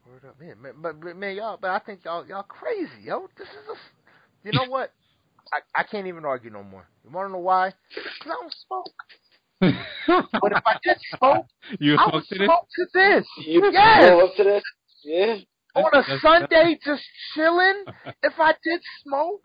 Word up. Man, man, but, but man, y'all, but I think y'all, y'all crazy, yo. This is a, you know what? I, I can't even argue no more. You want to know why? Because I don't smoke. But if I did smoke, you I smoke would to this? smoke to this. You Yes. go up to this? Yeah. On a That's- Sunday, just chilling. If I did smoke,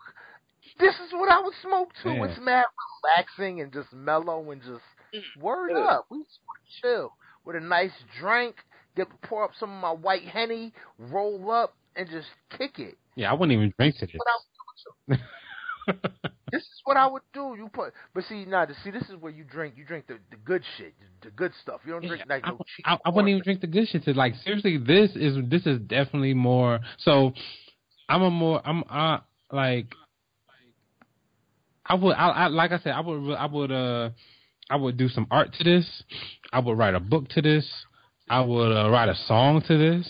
this is what I would smoke to. Yeah. It's mad relaxing and just mellow and just mm. word It is. up. We just want to chill with a nice drink. Get pour up some of my white henny, roll up, and just kick it. Yeah, I wouldn't even drink. What I This is what I would do. You put, but see, now, nah, see, this is where you drink. You drink the, the good shit, the good stuff. You don't drink like I, no cheap. I, I wouldn't even drink the good shit. To like seriously, this is this is definitely more. So I'm a more I'm uh like I would I, I like I said I would I would uh I would do some art to this. I would write a book to this. I would uh, write a song to this.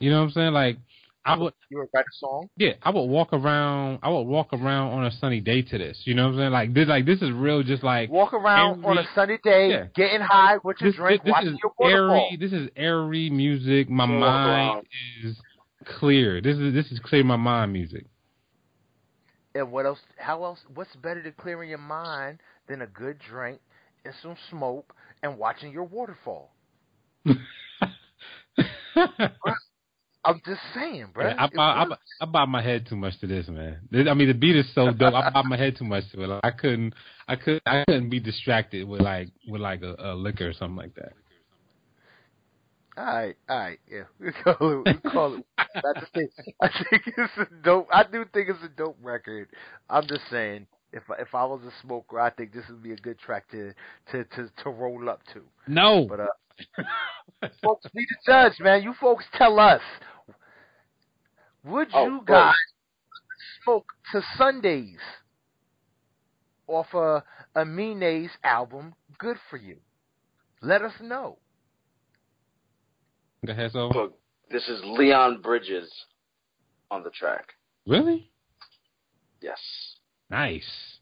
You know what I'm saying? Like I would You would write a song. yeah, I would walk around. I would walk around on a sunny day to this. You know what I'm saying? Like this, like this is real. Just like Walk around on a sunny day, Yeah. getting high with your this, drink, this, this watching is your waterfall. airy. This is airy music. My mind is clear. This is this is clear my mind music. And what else? How else? What's better than clearing your mind than a good drink and some smoke and watching your waterfall? I'm just saying, bro. I, I, I, I bob my head too much to this, man. I mean, the beat is so dope. I bob my head too much to it. Like, I couldn't, I couldn't, I couldn't be distracted with like, with like a, a liquor or something like that. all right, all right, yeah. We call it. We call it. I just think. I think it's a dope. I do think it's a dope record. I'm just saying. If I- if I was a smoker, I think this would be a good track to to to, to roll up to. No, But uh, folks, be the judge, man. You folks tell us. Would Oh, you wait. guys smoke to Sundays off a Amine's album, Good for You? Let us know. go ahead, so Look, this is Leon Bridges on the track. really Yes. nice.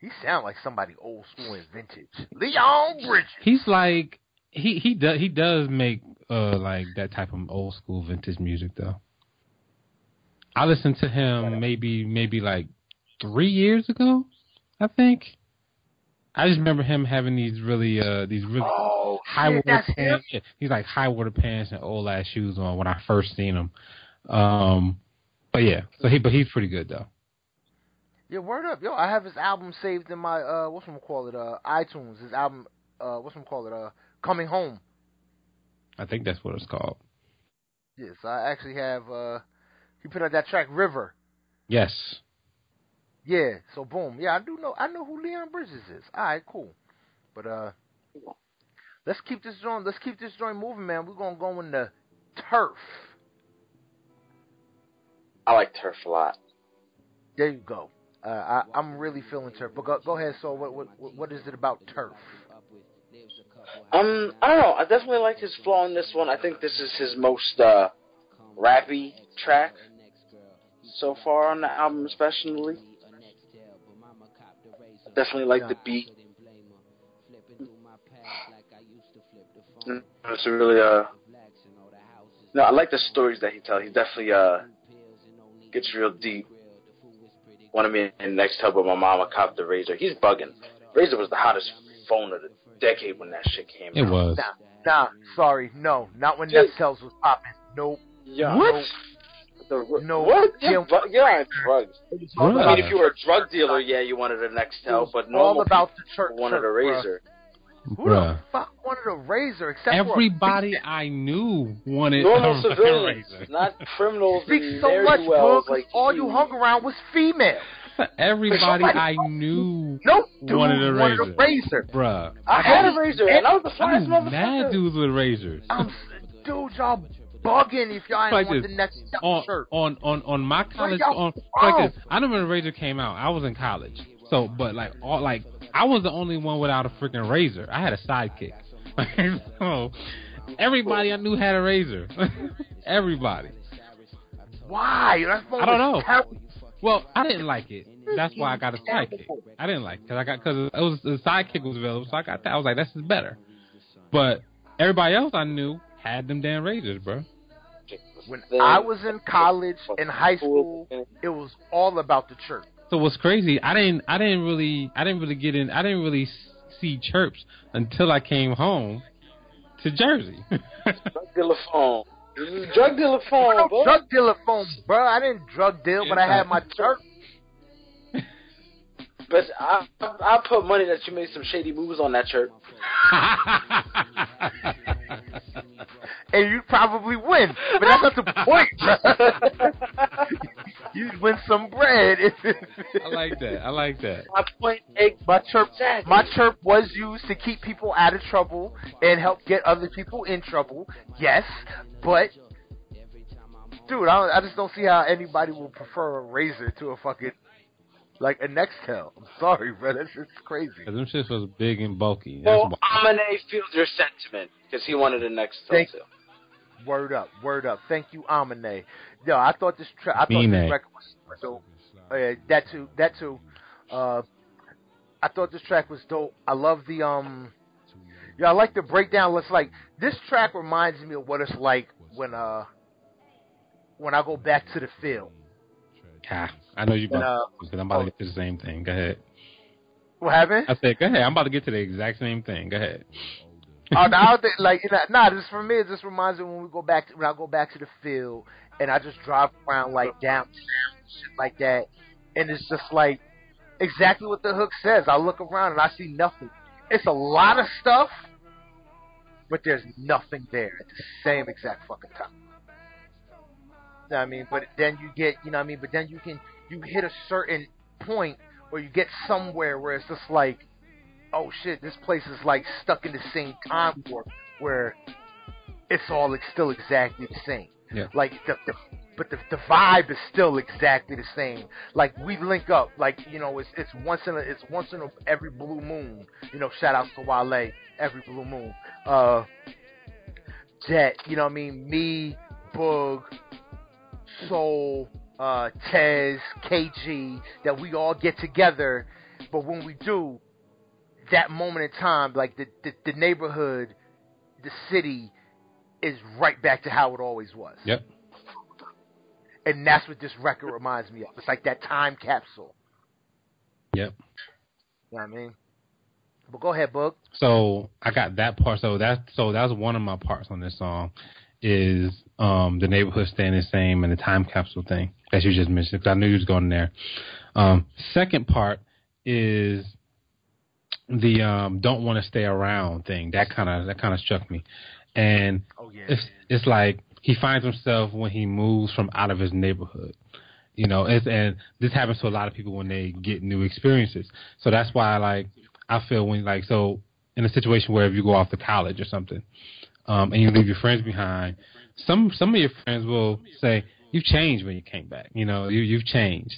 He sound like somebody old school and vintage. Leon Bridges. He's like he he does he does make uh like that type of old school vintage music though. I listened to him maybe maybe like three years ago, I think. I just remember him having these really uh these really Oh, high shit, water him. pants. He's like high water pants and old ass shoes on when I first seen him. Um, but yeah, so he but he's pretty good though. Yeah, word up, yo! I have his album saved in my uh, what's gonna call it, uh, iTunes. His album, uh, what's gonna call it, uh, Coming Home. I think that's what it's called. Yes, I actually have. uh He put out that track River. Yes. Yeah, so boom. Yeah, I do know. I know who Leon Bridges is. All right, cool. But uh, let's keep this joint. Let's keep this joint moving, man. We're gonna go in the turf. I like Turf a lot. There you go. Uh, I, I'm really feeling turf. But go, go ahead. So, what, what, what is it about turf? Um, I don't know. I definitely like his flow on this one. I think this is his most uh, rappy track so far on the album, especially. I definitely like the beat. Mm, It's really uh. No, I like the stories that he tells. He definitely uh gets real deep. Wanted me in Nextel with my mama copped the Razr. He's bugging. Razr was the hottest phone of the decade when that shit came It out. was. Nah, nah. Sorry, no, not when Dude. Nextels was popping. Nope. Yeah. What? The, No. What? Yeah. You're, on drugs. all I mean, if you were a drug dealer, yeah, you wanted a Nextel, but all normal about the church. people wanted a church, bruh. Razr. Who Bruh. the fuck wanted a razor except Everybody for a I knew wanted Normal a civilians, razor. not criminals Speaks so much, do bro. like all you hung around was female. Everybody I knew No dude wanted a wanted razor. a razor. Bruh. I had a razor, and I was the I flyest knew mad dudes with razors. I'm, dude, y'all bugging if y'all ain't Like want this. the next on, shirt. on on on my college on like this. I remember when Razr came out. I was in college, so but like all like I was the only one without a freaking razor. I had a sidekick. so everybody I knew had a razor. everybody. Why? That's I don't know. Terrible. Well, I didn't like it. That's why I got a sidekick. I didn't like because I got because it was the sidekick was available, so I got that. I was like, this is better. But everybody else I knew had them damn razors, bro. When I was in college and high school, it was all about the chirp. So what's crazy? I didn't. I didn't really. I didn't really get in. I didn't really see chirps until I came home to Jersey. Drug dealer phone. This is drug dealer phone, bro. drug dealer phone, bro. I didn't drug deal, but I had my chirp. But I, I put money that you made some shady moves on that chirp. and you'd probably win. But that's not the point. You'd win some bread. I like that. I like that. My point, egg. My chirp, Exactly. my chirp was used to keep people out of trouble and help get other people in trouble. Yes, but dude, I, don't, I just don't see how anybody will prefer a razor to a fucking like a Nextel. I'm sorry, bro. That's just crazy. 'Cause them shits was big and bulky. That's Well, why. Amine feels your sentiment because he wanted the next Thank- too. Word up, word up. Thank you, Amine. Yo, I thought this tra- I thought Mine. this record was dope. Oh, yeah, that too, that too. Uh, I thought this track was dope. I love the um. Yeah, I like the breakdown. It's like this track reminds me of what it's like when uh when I go back to the field. Ah, I know you about uh, because I'm about to get to the same thing. Go ahead. What happened? I said, go ahead. I'm about to get to the exact same thing. Go ahead. oh, no, I don't think, like, you know, nah, this for me, it just reminds me when we go back, to, when I go back to the field and I just drive around like downtown, shit like that, and it's just like exactly what the hook says. I look around and I see nothing. It's a lot of stuff, but there's nothing there at the same exact fucking time. You know what I mean? But then you get, you know what I mean? But then you can, you hit a certain point where you get somewhere where it's just like, oh shit, this place is like stuck in the same time warp where it's all like, still exactly the same. Yeah. Like the, the but the the vibe is still exactly the same. Like we link up, like you know, it's it's once in a it's once in a, every blue moon. You know, shout outs to Wale, every blue moon. Uh, Jet, you know what I mean? Me, Boog, Soul, uh, Tez, KG, that we all get together. But when we do, that moment in time, like the, the, the neighborhood, the city, is right back to how it always was. Yep. And that's what this record reminds me of. It's like that time capsule. Yep. You know what I mean? But go ahead, Boog. So I got that part. So that so that's one of my parts on this song is um the neighborhood staying the same and the time capsule thing that you just mentioned because I knew you was going there. Um, second part is the um don't want to stay around thing. That kind of that kind of struck me, and Oh yeah. it's it's like he finds himself when he moves from out of his neighborhood. You know, it's, and this happens to a lot of people when they get new experiences. So that's why, like, I feel when like so in a situation where if you go off to college or something, um, and you leave your friends behind, some some of your friends will say you've changed when you came back. You know, you you've changed,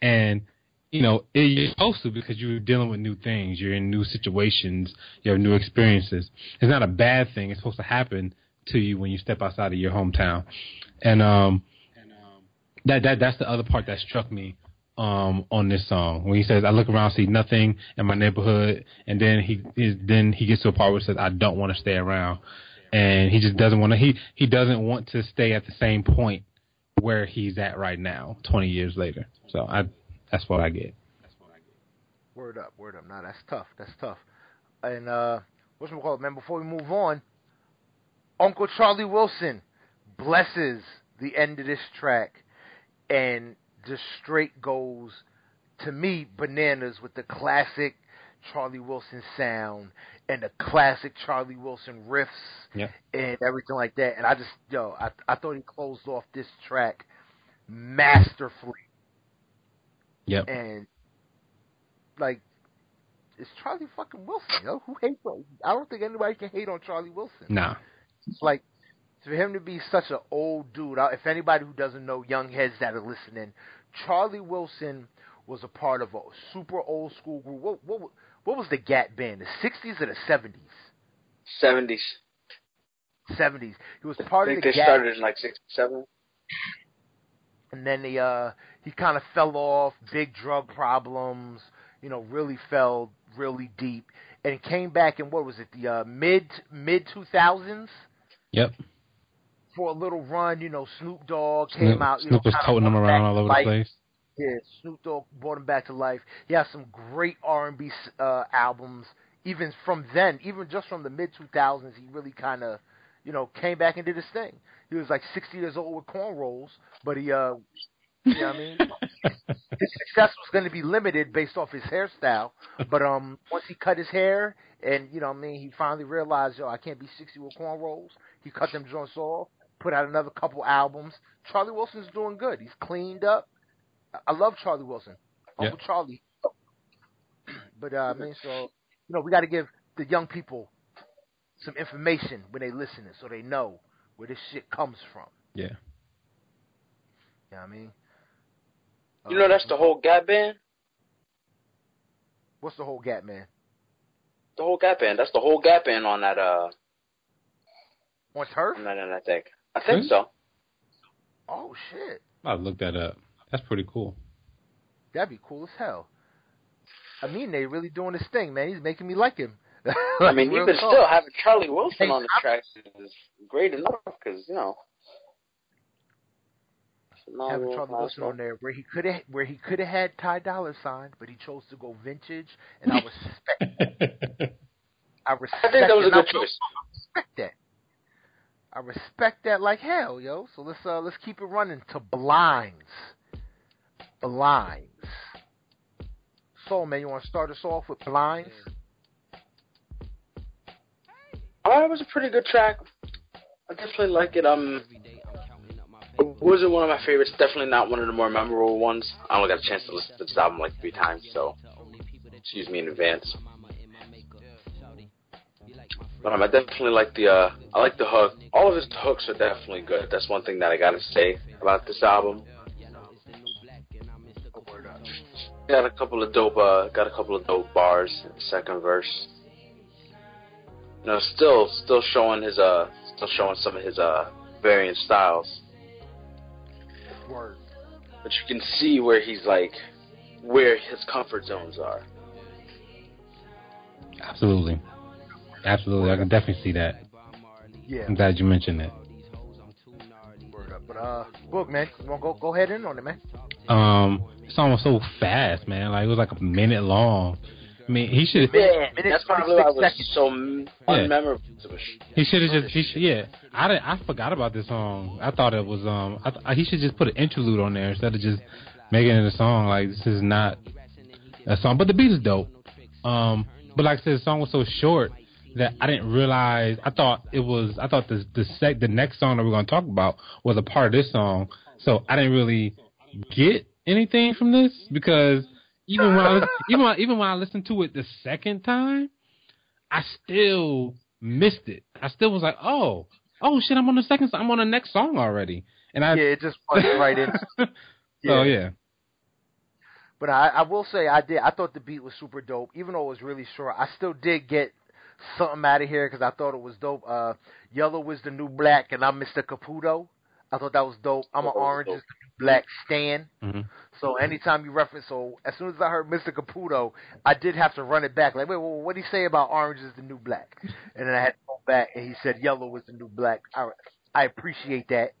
and you know it, you're supposed to because you're dealing with new things. You're in new situations. You have new experiences. It's not a bad thing. It's supposed to happen to you when you step outside of your hometown, and um, that that that's the other part that struck me um on this song when he says I look around see nothing in my neighborhood and then he is then he gets to a part where he says I don't want to stay around and he just doesn't want to he he doesn't want to stay at the same point where he's at right now 20 years later so I that's what I get That's what I get. Word up, word up. Nah, that's tough. That's tough. And uh what's we call man? Before we move on, Uncle Charlie Wilson blesses the end of this track and just straight goes to me bananas with the classic Charlie Wilson sound and the classic Charlie Wilson riffs Yeah. and everything like that. And I just yo, I I thought he closed off this track masterfully yep and like it's Charlie fucking Wilson, yo. Who hates on? I don't think anybody can hate on Charlie Wilson. nah It's like for him to be such an old dude. If anybody who doesn't know, young heads that are listening, Charlie Wilson was a part of a super old school group. What what what was the Gap band? The sixties or the seventies? Seventies. Seventies. He was part of the. I think the they Gap. started in like '67. and then he uh he kind of fell off, big drug problems, you know, really fell really deep, and he came back in what was it, the uh, mid mid two thousands yep for a little run. You know, Snoop Dogg came Snoop, out, you Snoop know, was kinda toting him around all over the place Yeah, Snoop Dogg brought him back to life. He has some great R and B uh, albums. Even from then, even just from the mid two thousands, he really kind of, you know, came back and did his thing. he was like 60 years old with cornrows, but he uh, you know what I mean. his success was going to be limited based off his hairstyle, but um, once he cut his hair and you know what I mean, he finally realized, yo, I can't be 60 with cornrows. He cut them joints off, put out another couple albums. Charlie Wilson's doing good. He's cleaned up. I love Charlie Wilson, Uncle Yeah. Charlie. But uh, I mean, so you know, we got to give the young people some information when they listening, so they know where this shit comes from. Yeah. You know what I mean? You know that's the whole Gap band. What's the whole gap, man? The whole Gap band. That's the whole Gap band on that. Uh, On turf? on that. And I think. I think Really? so. Oh shit, I'll look that up. That's pretty cool. that'd be cool as hell. I mean, they really doing this thing, man. He's making me like him. I mean, Real even talk. still having Charlie Wilson Hey, on the I'm- track is great enough because you know. having phenomenal Charlie Wilson on there, where he could have, where he could have had Ty Dolla Sign, but he chose to go vintage, and I respect, I respect. I think that was a and I good choice. respect that. I respect that like hell, yo. So let's uh let's keep it running to blinds, blinds. So man, you want to start us off with blinds? Oh, it was a pretty good track. I definitely like it. Um, it wasn't one of my favorites. Definitely not one of the more memorable ones. I only got a chance to listen to this album like three times, so excuse me in advance. But um, I definitely like the uh, I like the hook. All of his hooks are definitely good. That's one thing that I gotta say about this album. Got a couple of dope, uh, got a couple of dope bars in the second verse. You know, still, still showing his, uh, still showing some of his, uh, varying styles. Word. But you can see where he's like, where his comfort zones are. Absolutely. Absolutely. I can definitely see that. Yeah. I'm glad you mentioned that. Word up. But uh, Boog man, you want to go go ahead in on it, man? Um, the song was so fast, man. Like it was like a minute long. I mean, he should Yeah, That's probably why it 26 was so m- Yeah. unmemorable. he should have just he should, yeah. I didn't, I forgot about this song. I thought it was um I th- he should just put an interlude on there instead of just making it a song. Like this is not a song, but the beat is dope. Um, but like I said, the song was so short that I didn't realize. I thought it was. I thought the the sec the next song that we're gonna talk about was a part of this song. So I didn't really get anything from this because even when I lis- even when, even when I listened to it the second time, I still missed it. I still was like, oh, oh shit, I'm on the second. I'm on the next song already, and I Yeah, it just went right in. Oh yeah, But I, I will say I did. I thought the beat was super dope, even though it was really short. I still did get something out of here because I thought it was dope. Uh, Yellow is the new black, and I'm Mr. Caputo. I thought that was dope. I'm an orange dope. is the new black Stan. hmm So anytime you reference, so as soon as I heard Mr. Caputo, I did have to run it back. Like, wait, well, what did he say about orange is the new black? And then I had to go back, and he said yellow is the new black. I, I appreciate that.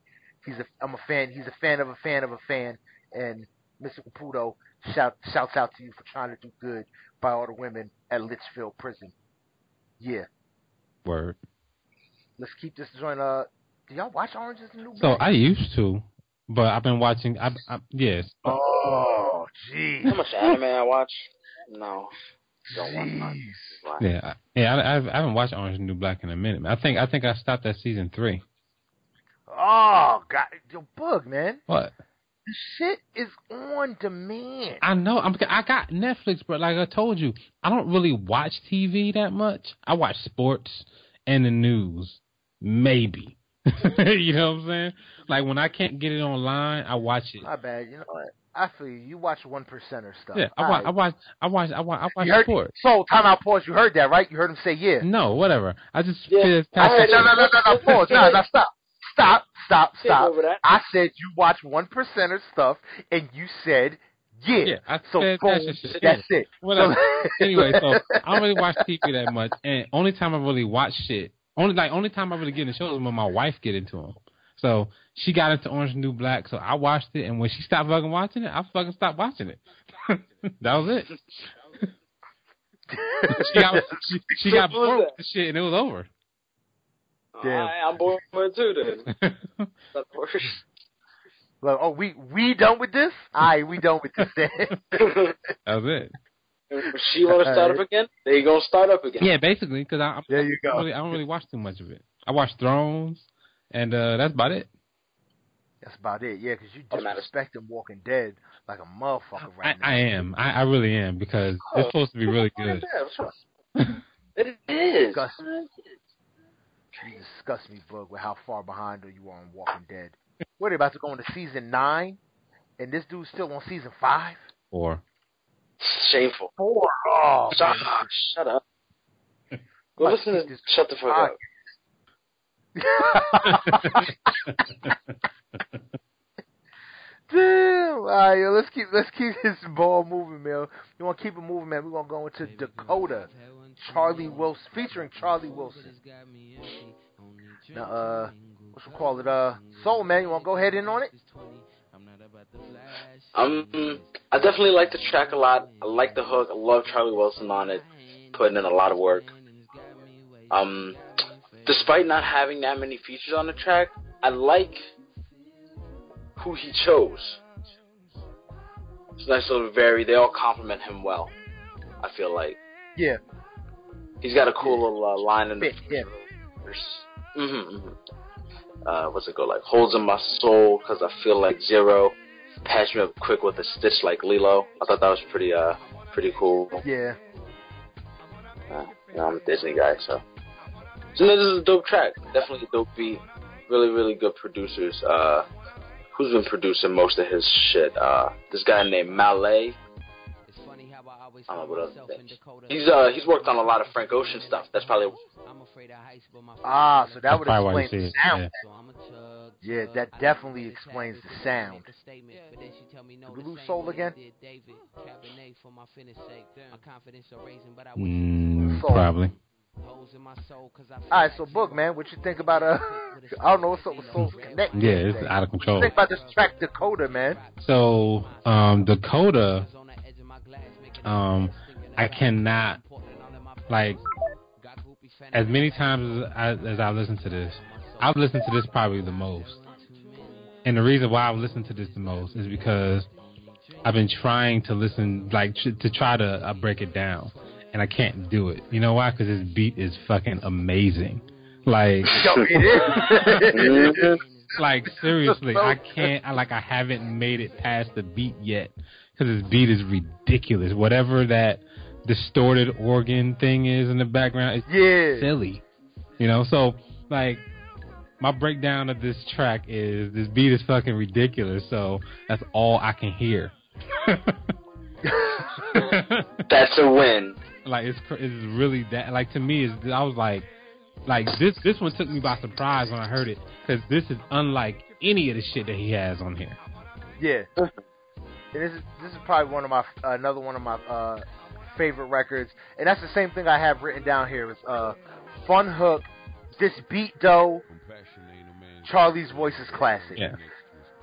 He's a, I'm a fan. He's a fan of a fan of a fan, and Mr. Caputo shout shouts out to you for trying to do good by all the women at Litchfield Prison. Yeah, word. let's keep this joint. Uh, do y'all watch Orange is the New Black? So I used to, but I've been watching. I, I yes, oh, jeez. How much anime I watch? No. Don't watch much. Jeez. yeah, I- yeah. I, I've- I haven't watched Orange and New Black in a minute. I think I think I stopped at season three. Oh, God, yo, bug, man. What? This shit is on demand. I know. I'm. I got Netflix, but like I told you, I don't really watch TV that much. I watch sports and the news, maybe. you know what I'm saying? Like when I can't get it online, I watch it. My bad. You know what? I feel you. You watch one percenter stuff. Yeah, I All watch. I watch. I watch. I watch. I watch You heard sports. So, time out, pause. You heard that, right? You heard him say yeah. No, whatever. I just Yeah, feel it's I time heard No, no, no, no, no, pause. No, no, stop. Stop, stop, stop. I said you watch one percenter stuff, and you said yeah. Yeah, I so, said boom, that's just- that's it. Whatever. Anyway, so I don't really watch TV that much, and only time I really watch shit, only like only time I really get into shows is when my wife get into them. So she got into Orange and New Black, so I watched it, and when she stopped fucking watching it, I fucking stopped watching it. that was it. she got she, she got bored with the shit, and it was over. Damn. I, am bored with it too. Then that's worse. Like, oh, we we done with this? Aye, we done with this. Then. that was it. If she want to start up again, they gonna start up again. Yeah, basically, because I, there you go. I, really, I don't really watch too much of it. I watch Thrones, and uh that's about it. That's about it. Yeah, because you disrespecting Walking Dead like a motherfucker right I, now. I am. I, I really am because oh, it's supposed to be really good. it is. Disgust, you disgust me, Bug, with how far behind you are on Walking Dead. What are about to go into season nine, and this dude's still on season five? Four. Shameful. Four. Oh, shut, up. shut up. Go listen to Shut the fuck up. Damn. All right, yo, let's keep let's keep this ball moving, man. You want to keep it moving, man? We're gonna go into Dakota. Charlie Wilson, featuring Charlie Wilson. Now, uh, what you call it? Uh, Soul Man, you want to go ahead in on it? Um, I definitely like the track a lot. I like the hook. I love Charlie Wilson on it, putting in a lot of work. Um, despite not having that many features on the track, I like who he chose. It's nice little vary. They all compliment him well. I feel like. Yeah. He's got a cool little uh, line in the. Yeah. Mm-hmm, mm-hmm. Uh, what's it go like? Holes in my soul because I feel like zero. Patch me up quick with a stitch like Lilo. I thought that was pretty uh pretty cool. Yeah. Uh, you know, I'm a Disney guy, so. So this is a dope track. Definitely a dope beat. Really, really good producers. Uh, who's been producing most of his shit? Uh, this guy named Malay. I don't what other things. He's uh he's worked on a lot of Frank Ocean stuff. That's probably ah, so that would explain the sound. Yeah. yeah, that definitely explains the sound. Did we lose Soul again? Mm, probably. Alright, so Boog, man, what you think about uh I don't know what's up with Soul's Connect. Yeah, it's out of control. What you think about this track Dakota, man? So, um Dakota um I cannot like as many times as I as I listen to this, I've listened to this probably the most. And the reason why I've listened to this the most is because I've been trying to listen, like, to try to uh, break it down and I can't do it. You know why? Because this beat is fucking amazing. Like, like seriously, I can't. I like I haven't made it past the beat yet because this beat is ridiculous. Whatever that distorted organ thing is in the background, it's yeah. silly. You know, so like my breakdown of this track is this beat is fucking ridiculous. So that's all I can hear. that's a win. Like it's it's really that like to me is I was like like this this one took me by surprise when I heard it because this is unlike any of the shit that he has on here. Yeah, and this is this is probably one of my uh, another one of my uh, favorite records, and that's the same thing I have written down here is uh, Fun Hook, this beat though, Charlie's voice is classic. Yeah.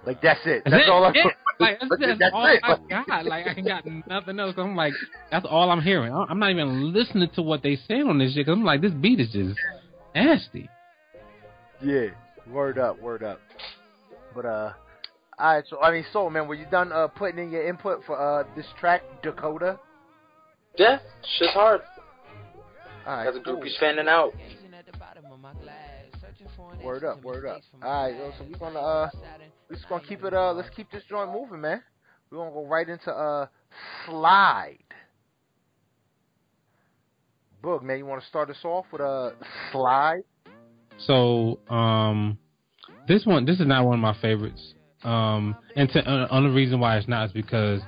Like that's it. That's, all I. Yeah. Like that's, that's, that's all it. I got. Like I got nothing else. I'm like, that's all I'm hearing. I'm not even listening to what they say on this shit. Cause I'm like, this beat is just nasty. Yeah, word up, word up. But uh, all right. So I mean, so man, were you done uh putting in your input for uh this track, Dakota? Yeah, shit's hard. All right, got the groupies fanning out. Word up, word up. All right, yo, so we're gonna uh we're just gonna keep it. Uh, let's keep this joint moving, man. We're gonna go right into uh, slide. Boog, man, you want to start us off with a uh, slide? So, um, this one, this is not one of my favorites. Um, and to, uh, only reason why it's not is because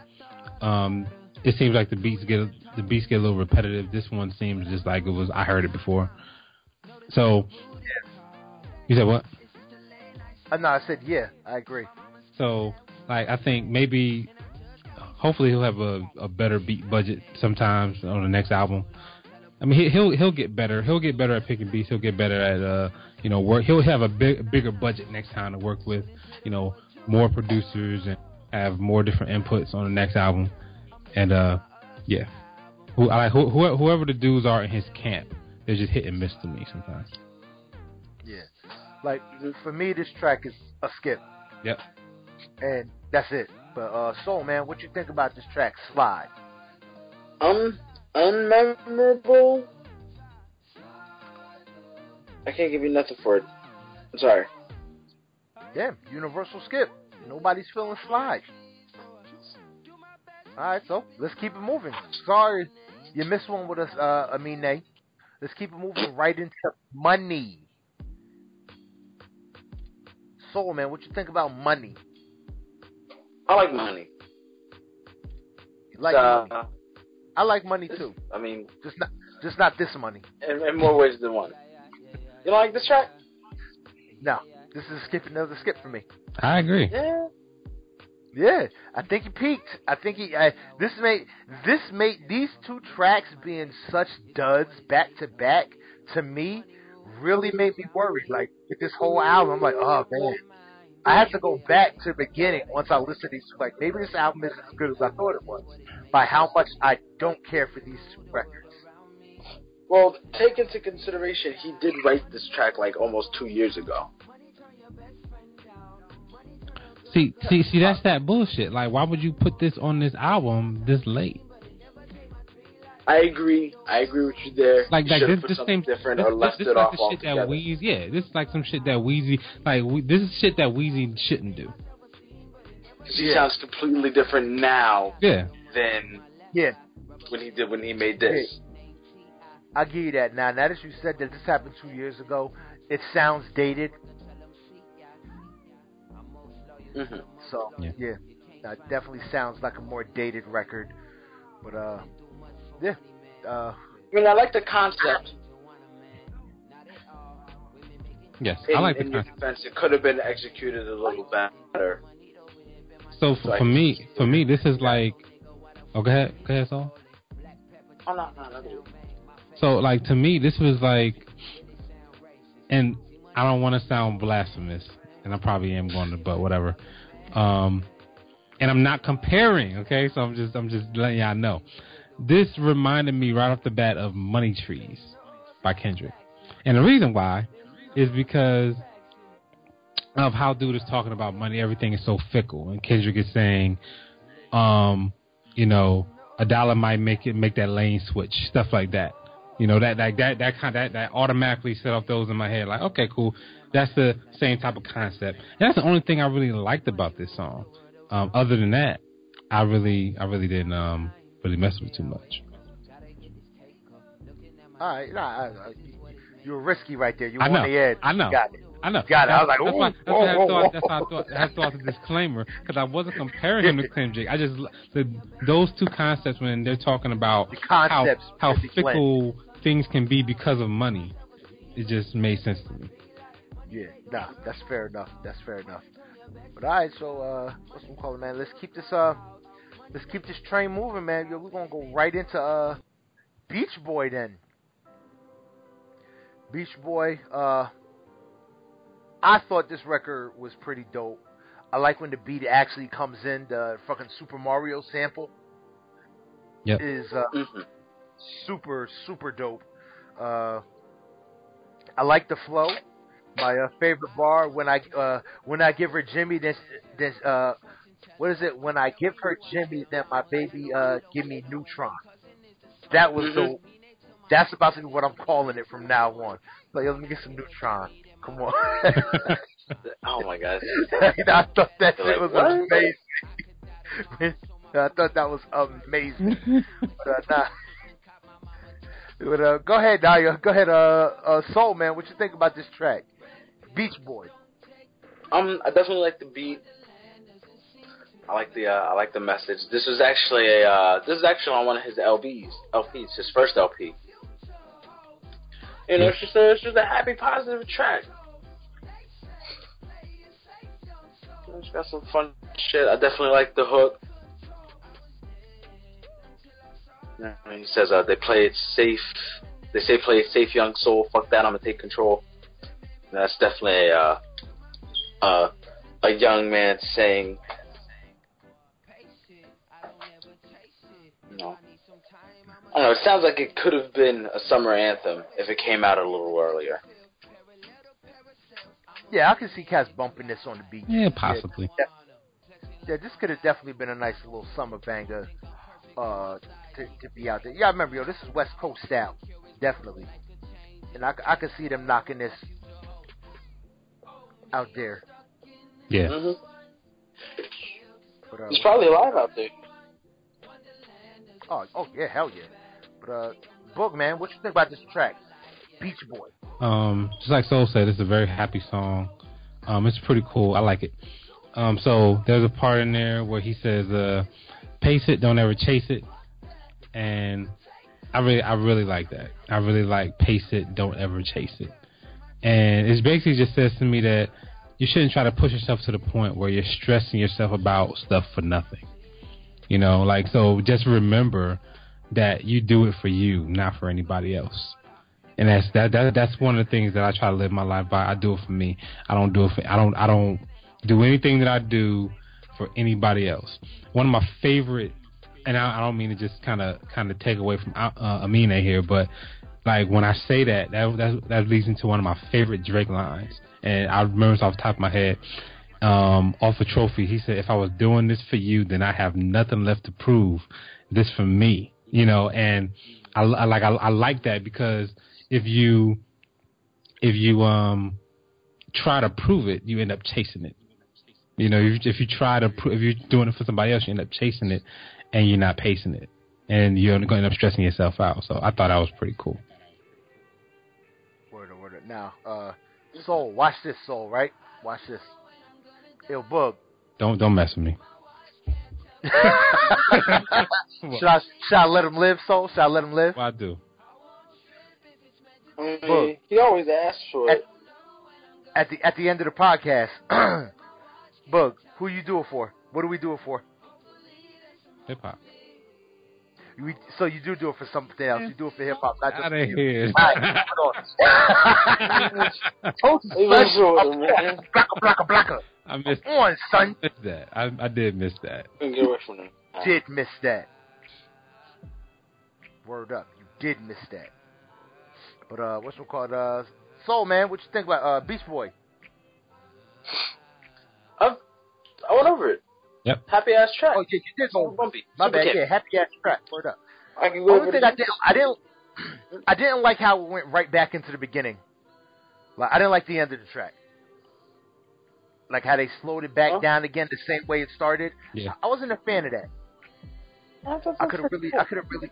um, it seems like the beats get the beats get a little repetitive. This one seems just like it was. I heard it before. So, you said what? Uh, no, I said yeah. I agree. So, like, I think maybe, hopefully, he'll have a, a better beat budget sometimes on the next album. I mean, he'll he'll get better. He'll get better at picking beats. He'll get better at uh, you know, work. He'll have a big bigger budget next time to work with, you know, more producers and have more different inputs on the next album. And uh, yeah, who I like whoever the dudes are in his camp, they're just hit and miss to me sometimes. Yeah. Like for me, this track is a skip. Yep. And that's it. But uh, Soul man, what you think about this track, Slide? Um, unmemorable. I can't give you nothing for it. I'm sorry. Damn, universal skip. Nobody's feeling Slide. All right, so let's keep it moving. Sorry, you missed one with us, uh, Amine. Let's keep it moving right into money. Soul man, what you think about money? I like money. You like uh, money? I like money too. I mean, Just not, just not this money. in, in more ways than one. You don't like this track? No, this is a skip, another skip for me. I agree. Yeah. Yeah, I think he peaked. I think he. I, this made this made these two tracks being such duds back to back to me really made me worried. Like with this whole album, I'm like, oh man, I have to go back to the beginning once I listen to these. two. Like maybe this album isn't as good as I thought it was. By how much I don't care for these two records. Well, take into consideration he did write this track like almost two years ago. See, see, see, that's that bullshit. Like, why would you put this on this album this late? I agree. I agree with you there. Like, You like this, put this same, different this, or left this it like off the shit that. Weezy, yeah, this is like some shit that Weezy, like, we, this is shit that Weezy shouldn't do. 'Cause he Yeah. sounds completely different now Yeah, than Yeah, when he did when he made this. I'll give you that. Now, now that you said that this happened two years ago, it sounds dated. Hmm So Yeah. yeah, uh, definitely sounds like a more dated record. But uh, yeah, uh, I mean, I like the concept. yes, In, I like in the concept. defense, it could have been executed a little better. So for, Like- for me, for me, this is like, oh, go ahead, go ahead, Saul. Oh no, no, no, no. So like to me, this was like, and I don't want to sound blasphemous, and I probably am going to, but whatever. Um, and I'm not comparing, okay? So I'm just I'm just letting y'all know. This reminded me right off the bat of Money Trees by Kendrick, and the reason why is because of how dude is talking about money. Everything is so fickle, and Kendrick is saying, um, you know, a dollar might make it make that lane switch, stuff like that. You know that that that that kind that that automatically set off those in my head. Like, okay, cool. That's the same type of concept. And that's the only thing I really liked about this song. Um, other than that, I really I really didn't um really mess with it too much. all right, nah, I, I, you were risky right there. You I know. on the edge. I know. Got it. I know. Got it. I was like, that's why, that's whoa, why whoa, thought, that's why I thought, I thought the disclaimer because I wasn't comparing him to Kendrick. I just the, those two concepts when they're talking about The how how fickle things can be because of money, it just made sense to me. Yeah, nah, that's fair enough. That's fair enough. But all right, so uh, what's we call it, man? Let's keep this uh, let's keep this train moving, man. Yo, we're gonna go right into uh, Beach Boy then. Beach Boy, uh, I thought this record was pretty dope. I like when the beat actually comes in, the fucking Super Mario sample. Yep. Is uh, hmm super super dope. Uh, I like the flow. My uh, favorite bar when I uh, when I give her Jimmy this this uh, what is it? When I give her Jimmy, then my baby uh, give me Neutron. That was Mhm. dope. That's about to be what I'm calling it from now on. Like, yo, let me get some Neutron. Come on. Oh my god. I thought that You're shit like, was what? amazing. I thought that was amazing. but, uh, nah. But, uh, go ahead, Daya. Go ahead, uh, uh, Soul Man. What you think about this track, Beach Boy? Um, I definitely like the beat. I like the uh, I like the message. This was actually a uh, this is actually on one of his LBs, LPs, his first LP. You know, it's just a, it's just a happy, positive track. It's got some fun shit. I definitely like the hook. He says uh, they play it safe. They say play it safe, young soul. Fuck that, I'm gonna take control. And that's definitely a uh, uh, a young man saying, no. I don't know. It sounds like it could have been a summer anthem if it came out a little earlier. Yeah, I can see cats bumping this on the beach. Yeah, possibly. Yeah, yeah this could have definitely been a nice little summer banger uh, to, to be out there. Yeah, I remember, yo, this is West Coast style, definitely. And I, I could see them knocking this out there. Yeah. Mm-hmm. But, uh, He's probably alive out there. Oh, oh yeah, hell yeah. But uh, Boog man, what you think about this track, Beach Boy? Um, just like Soul said, it's a very happy song. Um, it's pretty cool. I like it. Um, so there's a part in there where he says, uh, "Pace it, don't ever chase it," and I really, I really like that. I really like pace it, don't ever chase it, and it basically just says to me that you shouldn't try to push yourself to the point where you're stressing yourself about stuff for nothing. You know, like so. Just remember that you do it for you, not for anybody else and that's that, that that's one of the things that I try to live my life by. I do it for me. I don't do it for I don't I don't do anything that I do for anybody else. One of my favorite, and I, I don't mean to just kind of kind of take away from uh, Amine here, but like when I say that, that that that leads into one of my favorite Drake lines, and I remember off the top of my head. Um, off a trophy, he said, "If I was doing this for you, then I have nothing left to prove. This for me, you know." And I, I like I, I like that because if you if you um try to prove it, you end up chasing it. You know, if, if you try to prove, if you're doing it for somebody else, you end up chasing it, and you're not pacing it, and you're going to end up stressing yourself out. So I thought that was pretty cool. Word, word. Now, uh, Soul, watch this, Soul. Right? Watch this. Ill bug. Don't don't mess with me. should I should I let him live, Soul? Should I let him live? Well, I do. I he always asks for at, it. At the at the end of the podcast, Bug, who you do it for? What do we do it for? Hip hop. You, so you do do it for something else. You do it for hip hop, not just Out for of you. here. Right, hold on. He was short, man. Blacka, blacka, blacka. I missed, Come on, son. missed that. I, I did miss that. Get away from him. Did miss that. Word up, you did miss that. But uh, what's it called? Uh, Soul man, what you think about uh Beach Boy? I, I went over it. Yep. Happy ass track. Oh yeah, you did So go. bumpy. My bad. Yeah, happy ass track. Word up. I can go Only thing I didn't, I didn't, I didn't like how it went right back into the beginning. Like I didn't like the end of the track. Like how they slowed it back Huh? down again the same way it started. Yeah. I wasn't a fan of that. I could have really, I could have really,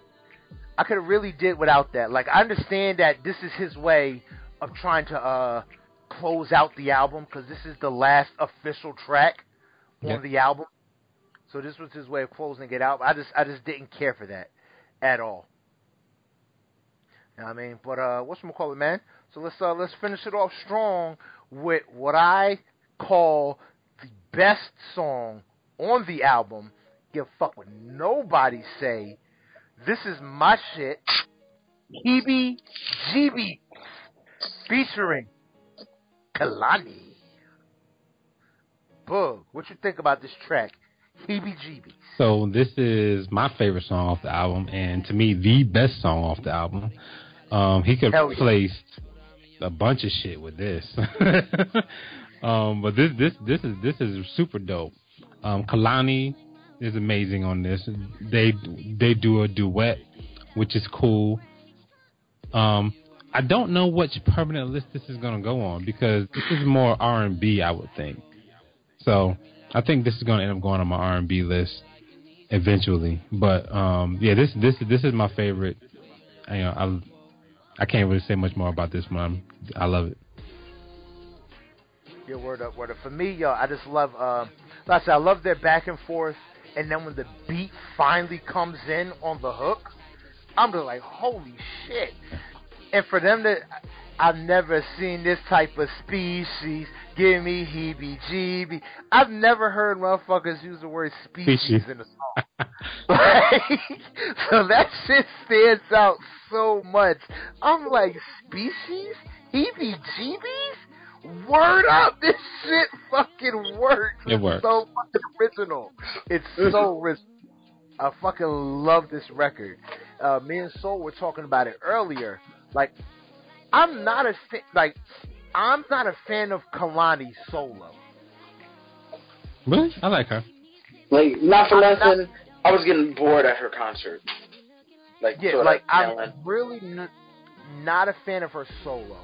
I could have really did without that. Like I understand that this is his way of trying to uh close out the album because this is the last official track on Yeah. the album. So this was his way of closing it out. I just, I just didn't care for that at all. You know what I mean? But uh, what's call it, man? So let's uh, let's finish it off strong with what I call the best song on the album. Give a fuck what nobody say. This is my shit. Heebie Jeebie featuring Kehlani. Bug, what you think about this track? GB. So this is my favorite song off the album, and to me, the best song off the album. Um, he could Hell have yeah. replaced a bunch of shit with this, um, but this this this is this is super dope. Um, Kehlani is amazing on this. They they do a duet, which is cool. Um, I don't know which permanent list this is gonna go on because this is more R and B, I would think. So I think this is gonna end up going on my R and B list eventually. But um, yeah, this this this is my favorite. I, you know, I I can't really say much more about this one. I love it. Yeah, word up, word up. For me, yo, I just love. Uh, like I said, I love their back and forth, and then when the beat finally comes in on the hook, I'm just like, holy shit! And for them to, I've never seen this type of species. Give me heebie-jeebie. I've never heard motherfuckers use the word species Species. in a song. Like, so that shit stands out so much. I'm like, species? Heebie-jeebies? Word up! This shit fucking works. It works. So fucking original. It's so original. I fucking love this record. Uh, me and Soul were talking about it earlier. Like, I'm not a fan, like, I'm not a fan of Kehlani solo. Really? I like her. Like not for nothing, I was getting bored at her concert. Like Yeah, like I'm yelling. really n- not a fan of her solo,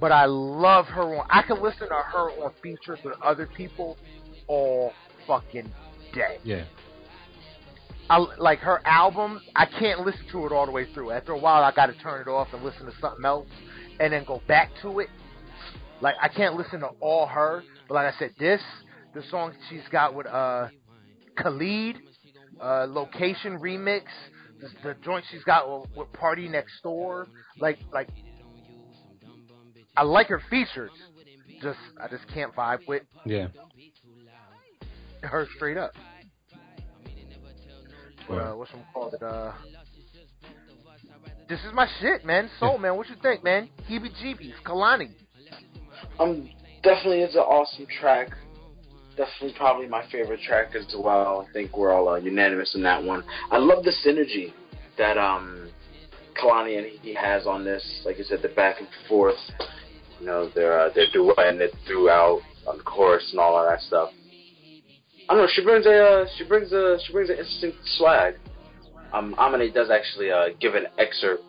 but I love her on. I can listen to her on features with other people all fucking day. Yeah. I like her album. I can't listen to it all the way through. After a while, I got to turn it off and listen to something else, and then go back to it. Like I can't listen to all her, but like I said, this the song she's got with uh Khalid, uh, location remix, the, the joint she's got with, with PartyNextDoor. Like like I like her features. Just I just can't vibe with Yeah. her straight up. Well. Uh, what's some called it? Uh, this is my shit, man. Soul, man. What you think, man? Heebie jeebies, Kehlani. Um, definitely it's an awesome track. Definitely probably my favorite track as well. I think we're all uh, unanimous in that one. I love the synergy that um Kehlani and he has on this. Like you said, the back and forth. You know, they're uh, they're duetting it throughout on the chorus and all of that stuff. I don't know. She brings a uh, she brings a she brings an interesting swag. Um, Amine does actually uh, give an excerpt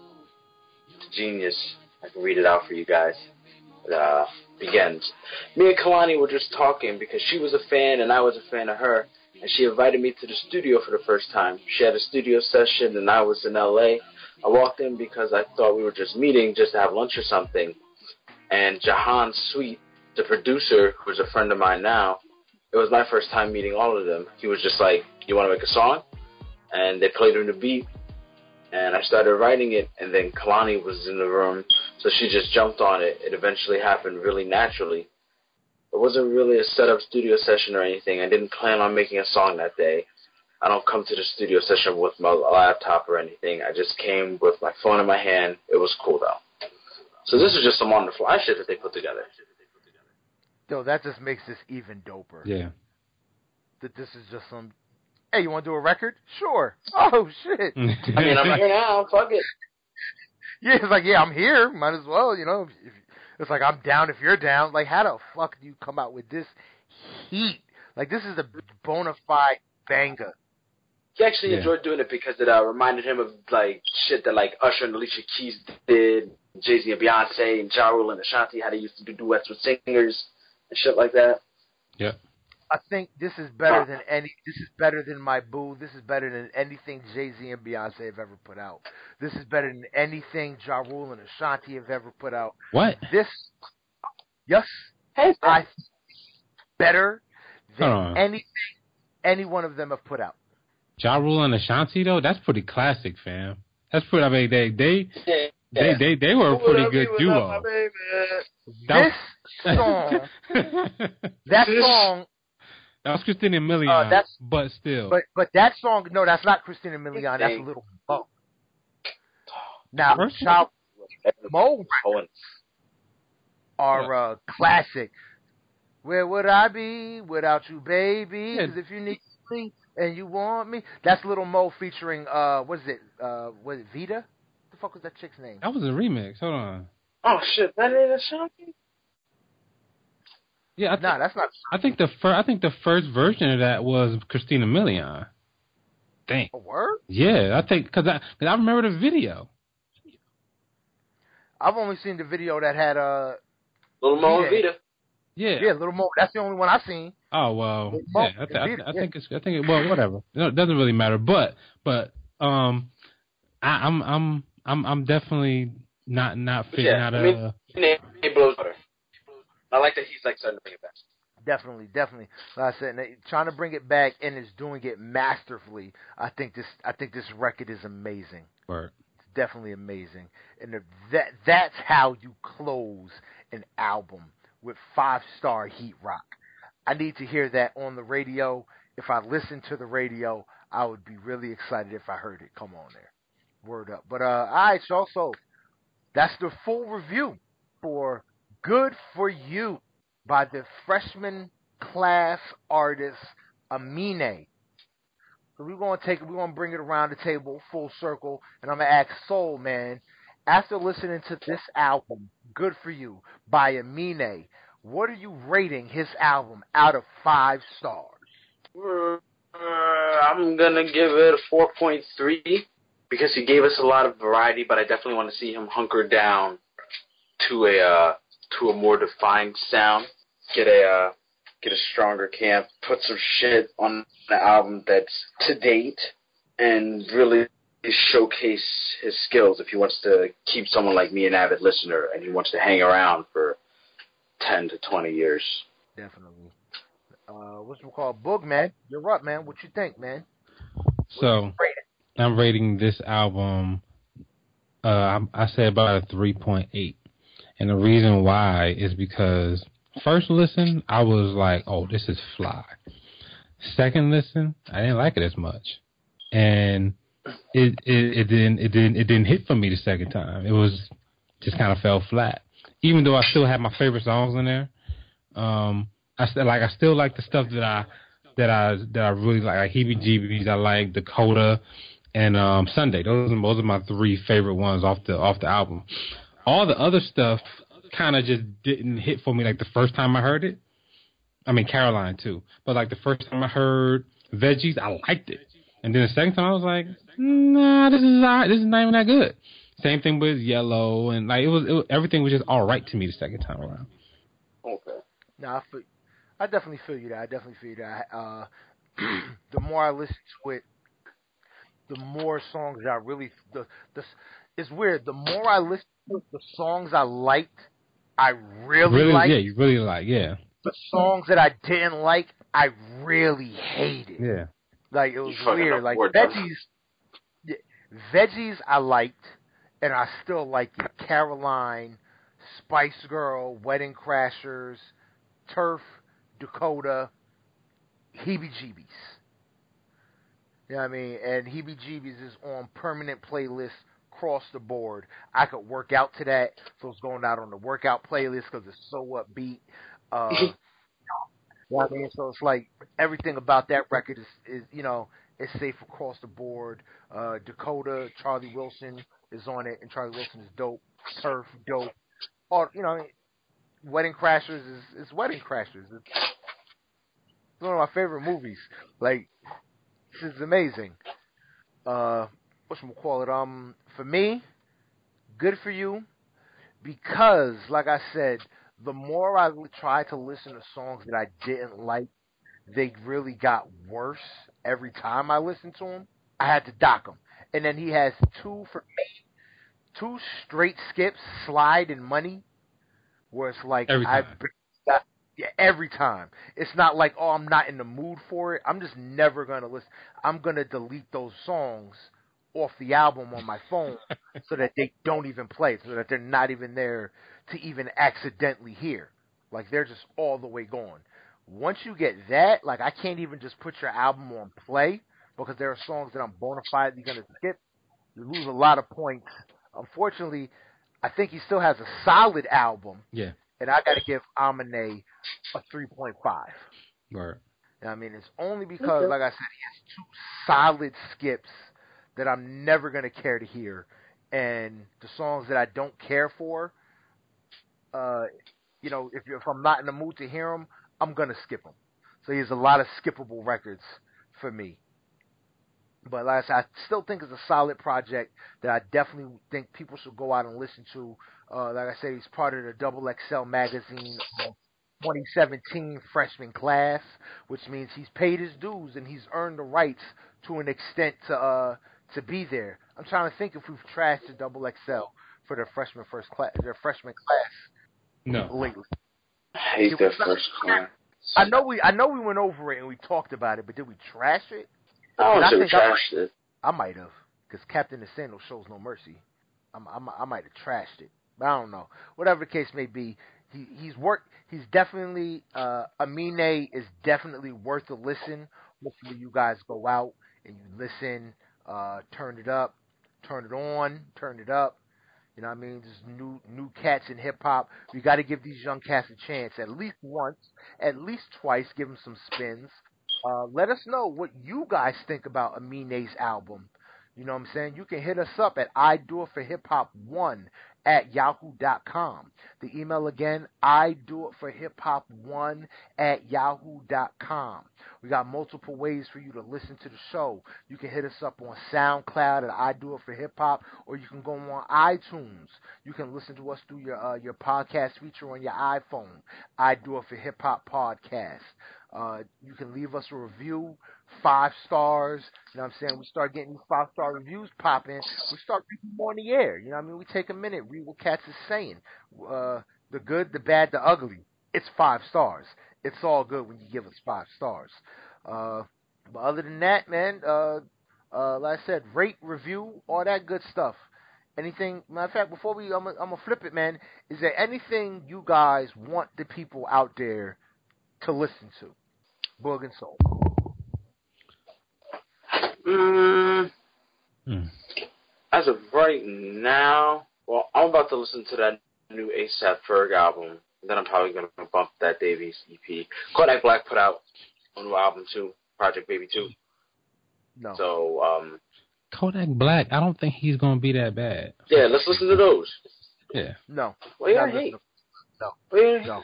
to Genius. I can read it out for you guys. It uh, begins. Me and Kehlani were just talking because she was a fan and I was a fan of her, and she invited me to the studio for the first time. She had a studio session and I was in LA. I walked in because I thought we were just meeting just to have lunch or something. And Jahaan Sweet, the producer, who's a friend of mine now, it was my first time meeting all of them. He was just like, "You want to make a song?" And they played him the beat, and I started writing it. And then Kehlani was in the room, so she just jumped on it. It eventually happened really naturally. It wasn't really a set up studio session or anything. I didn't plan on making a song that day. I don't come to the studio session with my laptop or anything. I just came with my phone in my hand. It was cool though. So this is just some on the fly shit that they put together. Yo, that just makes this even doper. Yeah. That this is just some. Hey, you want to do a record? Sure. Oh shit. I mean, I'm here now. Fuck it. Yeah, it's like yeah, I'm here. Might as well, you know. If, it's like I'm down if you're down. Like, how the fuck do you come out with this heat? Like, this is a bona fide banger. He actually Yeah. enjoyed doing it because it uh, reminded him of like shit that like Usher and Alicia Keys did, Jay Z and Beyonce and Ja Rule and Ashanti, how they used to do duets with singers and shit like that. Yep. I think this is better than any. This is better than my boo. This is better than anything Jay Z and Beyonce have ever put out. This is better than anything Ja Rule and Ashanti have ever put out. What? This, yes, Hey, I better than Hold anything any one of them have put out. Ja Rule and Ashanti though, that's pretty classic, fam. That's pretty. I mean, they they yeah, they they, they were a pretty good duo. That This song, was, that song, that was Christina Milian, Uh, that's- but still. but but that song, no, that's not Christina Milian. That's a little Mo. Now, First Child Mo Owen. are uh, classic. Where would I be without you, baby? Yeah. 'Cause if you need me and you want me, that's Little Mo featuring uh, what is it? Uh, was it Vita? What the fuck was that chick's name? that was a remix. Hold on. Oh shit, that ain't Ashanti. Yeah, I, th- Nah, that's not. I think the first I think the first version of that was Christina Milian. Dang. A word? Yeah, I think because I cause I remember the video. I've only seen the video that had uh, Little Mo and Yeah. Vita. Yeah. yeah, Little Mo. That's the only one I've seen. Oh well, Well, yeah. I, th- I, th- I yeah. think it's. I think it. Well, whatever. No, it doesn't really matter. But but um, I, I'm I'm I'm I'm definitely not not fitting Yeah, out I a. mean- It blows water. I like that he's like starting to bring it back. Definitely, definitely. Like I said, trying to bring it back and is doing it masterfully. I think this. I think this record is amazing. Word. It's definitely amazing, and that that's how you close an album with five star heat rock. I need to hear that on the radio. If I listen to the radio, I would be really excited if I heard it. Come on there, word up. But uh, all right, so so that's the full review for "Good for You" by the freshman class artist Amine. So we're gonna take we're gonna bring it around the table full circle, and I'm gonna ask Soul Man, after listening to this album, Good for You by Amine, what are you rating his album out of five stars? Uh, I'm gonna give it a 4.3 because he gave us a lot of variety, but I definitely want to see him hunker down to a uh, to a more defined sound. Get a uh, get a stronger camp. Put some shit on the album that's to date, and really showcase his skills if he wants to keep someone like me an avid listener and he wants to hang around for 10 to 20 years. Definitely. Uh, what's it called? Boog, man. You're up, man. What you think, man? So, I'm rating this album, uh, I, I say about a 3.8. And the reason why is because first listen, I was like, oh, this is fly. Second listen, I didn't like it as much. And it, it, it didn't it didn't it didn't hit for me the second time. It was just kind of fell flat. Even though I still had my favorite songs in there, um, I still like I still like the stuff that I that I that I really like. Like Heebie Jeebies, I like Dakota and um, Sunday. Those are those are my three favorite ones off the off the album. All the other stuff kind of just didn't hit for me like the first time I heard it. I mean Caroline too, but like the first time I heard Veggies, I liked it. And then the second time I was like, nah, this is not, this is not even that good. Same thing with Yellow, and like it was, it was everything was just all right to me the second time around. Okay. Now I feel, I definitely feel you that. I definitely feel you that. Uh, the more I listen to it, the more songs I really the the it's weird. The more I listen to the songs I liked, I really, really liked. Yeah, you really like. Yeah. The songs that I didn't like, I really hated. Yeah. Like it was You weird. Like afford veggies, yeah, veggies I liked, and I still like it. Caroline, Spice Girl, Wedding Crashers, Turf, Dakota, Heebie Jeebies. You know what I mean? And Heebie Jeebies is on permanent playlist across the board. I could work out to that, so it's going out on the workout playlist because it's so upbeat. Uh, you know what I mean? So it's like everything about that record is, is you know, it's safe across the board. Uh, Dakota, Charlie Wilson is on it, and Charlie Wilson is dope. Turf, dope. All you know, Wedding Crashers is, is Wedding Crashers. It's, it's one of my favorite movies. Like, this is amazing. Uh, what should we call it? Um, for me, good for you, because like I said, the more I tried to listen to songs that I didn't like, they really got worse every time I listened to them. I had to dock them, and then he has two for me, two straight skips, slide and money, where it's like Every I time. yeah, every time. It's not like, oh, I'm not in the mood for it. I'm just never gonna listen. I'm gonna delete those songs off the album on my phone so that they don't even play, so that they're not even there to even accidentally hear. Like they're just all the way gone. Once you get that, like I can't even just put your album on play because there are songs that I'm bona fidely gonna skip. You lose a lot of points. Unfortunately, I think he still has a solid album, Yeah. and I got to give Amine a 3.5. Right. I mean, it's only because, like I said, he has two solid skips that I'm never going to care to hear, and the songs that I don't care for, uh, you know, if if I'm not in the mood to hear them, I'm going to skip them. So he has a lot of skippable records for me. But like I said, I still think it's a solid project that I definitely think people should go out and listen to. Uh, like I said, he's part of the Double XL magazine uh, 2017 freshman class, which means he's paid his dues and he's earned the rights to an extent to uh to be there. I'm trying to think if we've trashed the Double XL for their freshman first class, their freshman class No. lately. I hate their first class. I know we I know we went over it and we talked about it, but did we trash it? I I don't say we think I trashed it. I might have, because Captain the Sandal shows no mercy. I'm, I'm, I might have trashed it, but I don't know. Whatever the case may be, he he's worked. He's definitely uh, Amine is definitely worth a listen. Hopefully, you guys go out and you listen, uh, turn it up, turn it on, turn it up. You know what I mean? There's new new cats in hip hop. We got to give these young cats a chance at least once, at least twice. Give them some spins. Uh, let us know what you guys think about Amine's album. You know what I'm saying? You can hit us up at I do it for hip hop one at yahoo.com. The email again, I do it for hip hop one at yahoo.com. We got multiple ways for you to listen to the show. You can hit us up on SoundCloud at I do it for hip hop, or you can go on iTunes. You can listen to us through your uh, your podcast feature on your iPhone. I do it for hip hop podcast. Uh, you can leave us a review, five stars. You know what I'm saying? We start getting five star reviews popping. We start reading them on the air. You know what I mean? We take a minute, read what Cats is saying. Uh, the good, the bad, the ugly. It's five stars. It's all good when you give us five stars. Uh, but other than that, man, uh, uh, like I said, rate, review, all that good stuff. Anything? Matter of fact, before we, I'm gonna flip it, man. Is there anything you guys want the people out there to listen to? Boog and Soul. Mm, Hmm. as of right now, well, I'm about to listen to that new ASAP Ferg album. Then I'm probably gonna bump that Dave East EP. Kodak Black put out a new album too, Project Baby Two. No. So um, Kodak Black, I don't think he's gonna be that bad. yeah, let's listen to those. Yeah. no. What you Not gotta hate? listen No.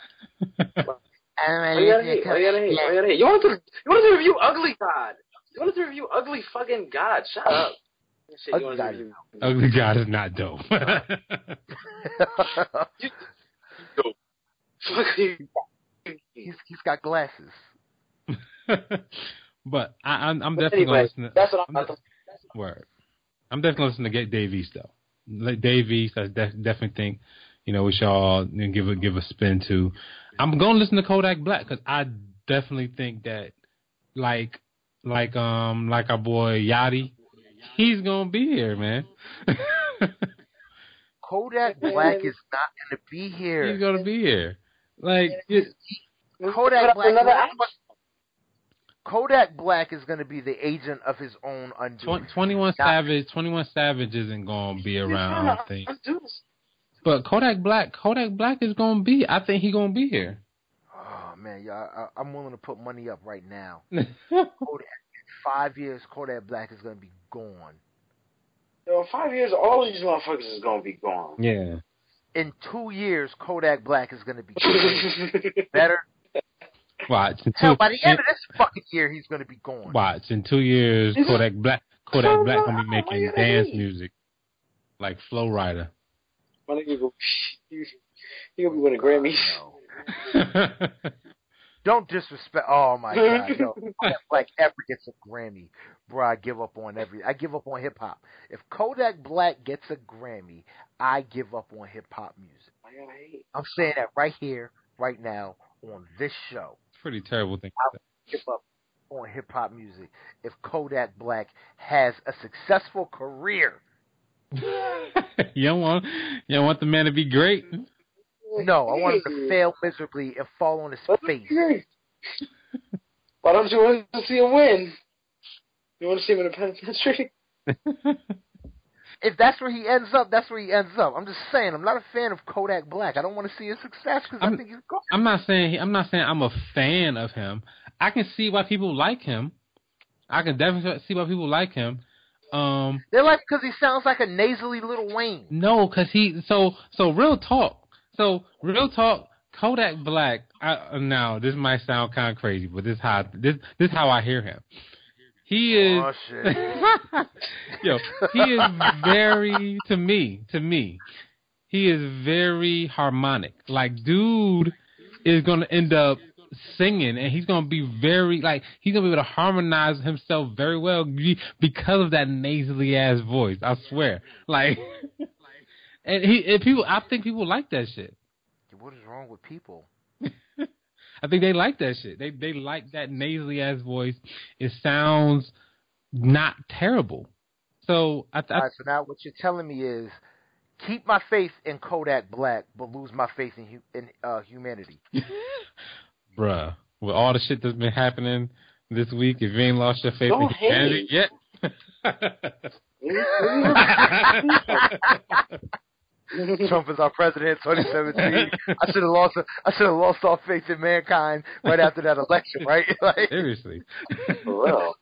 What you gotta No. You gotta hate? What you gotta hate? What you gotta hate? You want to you want to review Ugly God? You want to review Ugly fucking God? Shut up. Shit, Ugly God review Ugly God is not dope. Fuck you. he's he's got glasses. but I, I'm, I'm But definitely anyway, gonna That's what I'm I'm about to. Word. I'm definitely listening to get Dave East though. Like Dave East, I def- definitely think you know we should all give a give a spin to. I'm going to listen to Kodak Black because I definitely think that like like um like our boy Yachty, he's gonna be here, man. Kodak Black is not going to be here. he's gonna be here. Like it, Kodak Black. another. Kodak Black is going to be the agent of his own undoing. 21 Not- Savage, 21 Savage isn't gonna be around. I don't think. Undo this. But Kodak Black, Kodak Black is gonna be. I think he gonna be here. Oh man, yeah, I, I'm willing to put money up right now. Kodak, five years, Kodak Black is going to be gone. Yo, in five years, all these motherfuckers is gonna be gone. yeah. In two years, Kodak Black is going to be better. Watch in two, Hell, by the end of this fucking year, he's going to be gone. watch in two years, Kodak Black, Kodak Black gonna be making dance music like Flo Rida. My nigga go. You you gonna be winning oh, Grammys. No. Don't disrespect. Oh my god, yo, Black ever gets a Grammy, bro, I give up on every. I give up on hip hop. If Kodak Black gets a Grammy, I give up on hip hop music. I gotta hate. I'm saying that right here, right now, on this show. It's a pretty terrible thing. Give up on hip hop music. If Kodak Black has a successful career, to say. you don't want, you don't want the man to be great. no, I want him to fail miserably and fall on his face. Why don't you want to see him win? You want to see him in a penitentiary? If that's where he ends up, that's where he ends up. I'm just saying, I'm not a fan of Kodak Black. I don't want to see his success because I think he's gone. I'm not saying I'm not saying I'm a fan of him. I can see why people like him. I can definitely see why people like him. Um, They're like because he sounds like a nasally Little Wayne. no, because he so so real talk. So real talk. Kodak Black. I, now this might sound kind of crazy, but this how this this how I hear him. He is. Oh shit! Yo, he is very to me, to me, he is very harmonic. Like, dude is gonna end up singing, and he's gonna be very like he's gonna be able to harmonize himself very well because of that nasally ass voice. I swear, like, and he and people, I think people like that shit. what is wrong with people? I think they like that shit. They they like that nasally ass voice. It sounds not terrible. So I, I right, so now what you're telling me is keep my faith in Kodak Black, but lose my faith in hu- in uh, humanity. Bruh, with all the shit that's been happening this week, if you ain't lost your faith Don't in humanity yet. Trump is our president, 2017. I should have lost. I should have lost all faith in mankind right after that election, right? like, Seriously. For real.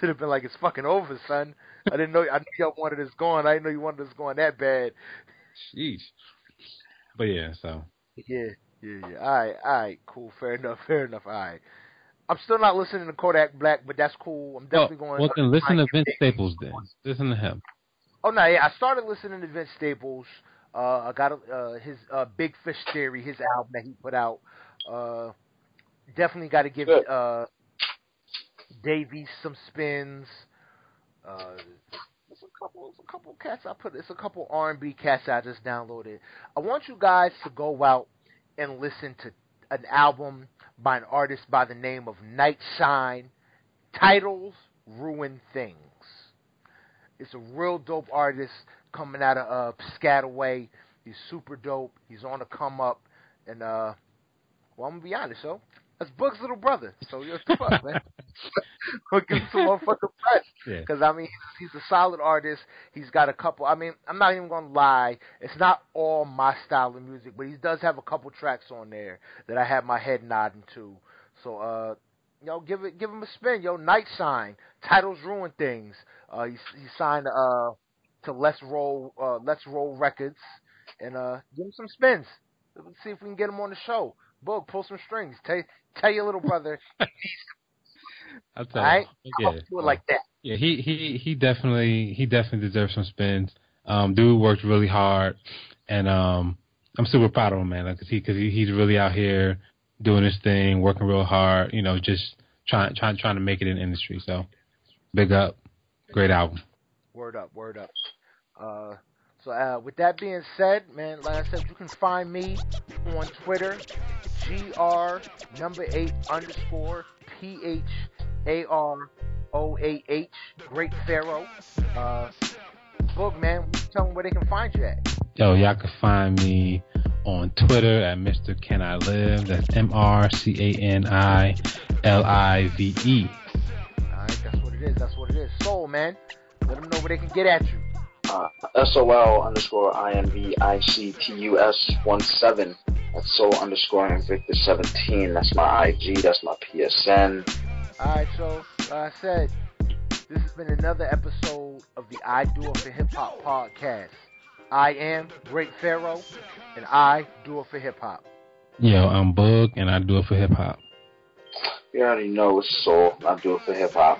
should have been like, "It's fucking over, son." I didn't know. I knew y'all wanted us going. I didn't know you wanted us going that bad. Sheesh. But yeah, so. Yeah, yeah, yeah. All right, all right, cool. Fair enough. Fair enough. All right. I'm still not listening to Kodak Black, but that's cool. I'm definitely well, going. Well, then listen to Vince Staples. Then listen to him. Oh no, yeah, I started listening to Vince Staples. Uh, I got uh, his uh, Big Fish Theory, his album that he put out. Uh, definitely got to give uh, Dave East some spins. Uh, there's a couple, there's a couple cats I put. It's a couple R&B cats I just downloaded. I want you guys to go out and listen to an album by an artist by the name of Night Shine. Titles ruin things. It's a real dope artist coming out of uh. He's super dope. He's on the come up, and uh, well, I'm gonna be honest, yo. That's Boog's little brother. So yo, the fuck, man. we'll give him some motherfucking credit. Because yeah. I mean, he's a solid artist. He's got a couple. I mean, I'm not even gonna lie. It's not all my style of music, but he does have a couple tracks on there that I have my head nodding to. So, uh, yo, give it, give him a spin, yo. Night Shine. Titles ruin things. Uh, he he signed uh to Let's Roll uh Let's Roll Records, and uh, give him some spins. Let's see if we can get him on the show. Boog, pull some strings. Tell tell your little brother. I'll tell right? you. Yeah. Do it like that. Yeah, he he he definitely he definitely deserves some spins. Um, dude worked really hard, and um, I'm super proud of him, man. Because he because he, he's really out here doing his thing, working real hard. You know, just trying trying trying to make it in the industry. So, big up, great album. Word up, word up. Uh, so uh, with that being said, man, like I said, you can find me on Twitter, gr number eight underscore p h a r o a h Great Pharaoh. Uh, Boog man, tell them where they can find you at. Yo, y'all can find me on Twitter at Mr. Can I Live. That's M R C A N I L I V E. Alright, that's what it is. That's what it is. Soul, man. Let them know where they can get at you uh, SOL underscore INVICTUS 17. That's Soul underscore Invictus 17. That's my IG. That's my PSN. Alright, so like I said, this has been another episode of the I Do It for Hip Hop podcast. I am Great Pharaoh, and I do it for hip hop. Yo, I'm Bug, and I do it for hip hop. You already know it's Soul. I do it for hip hop.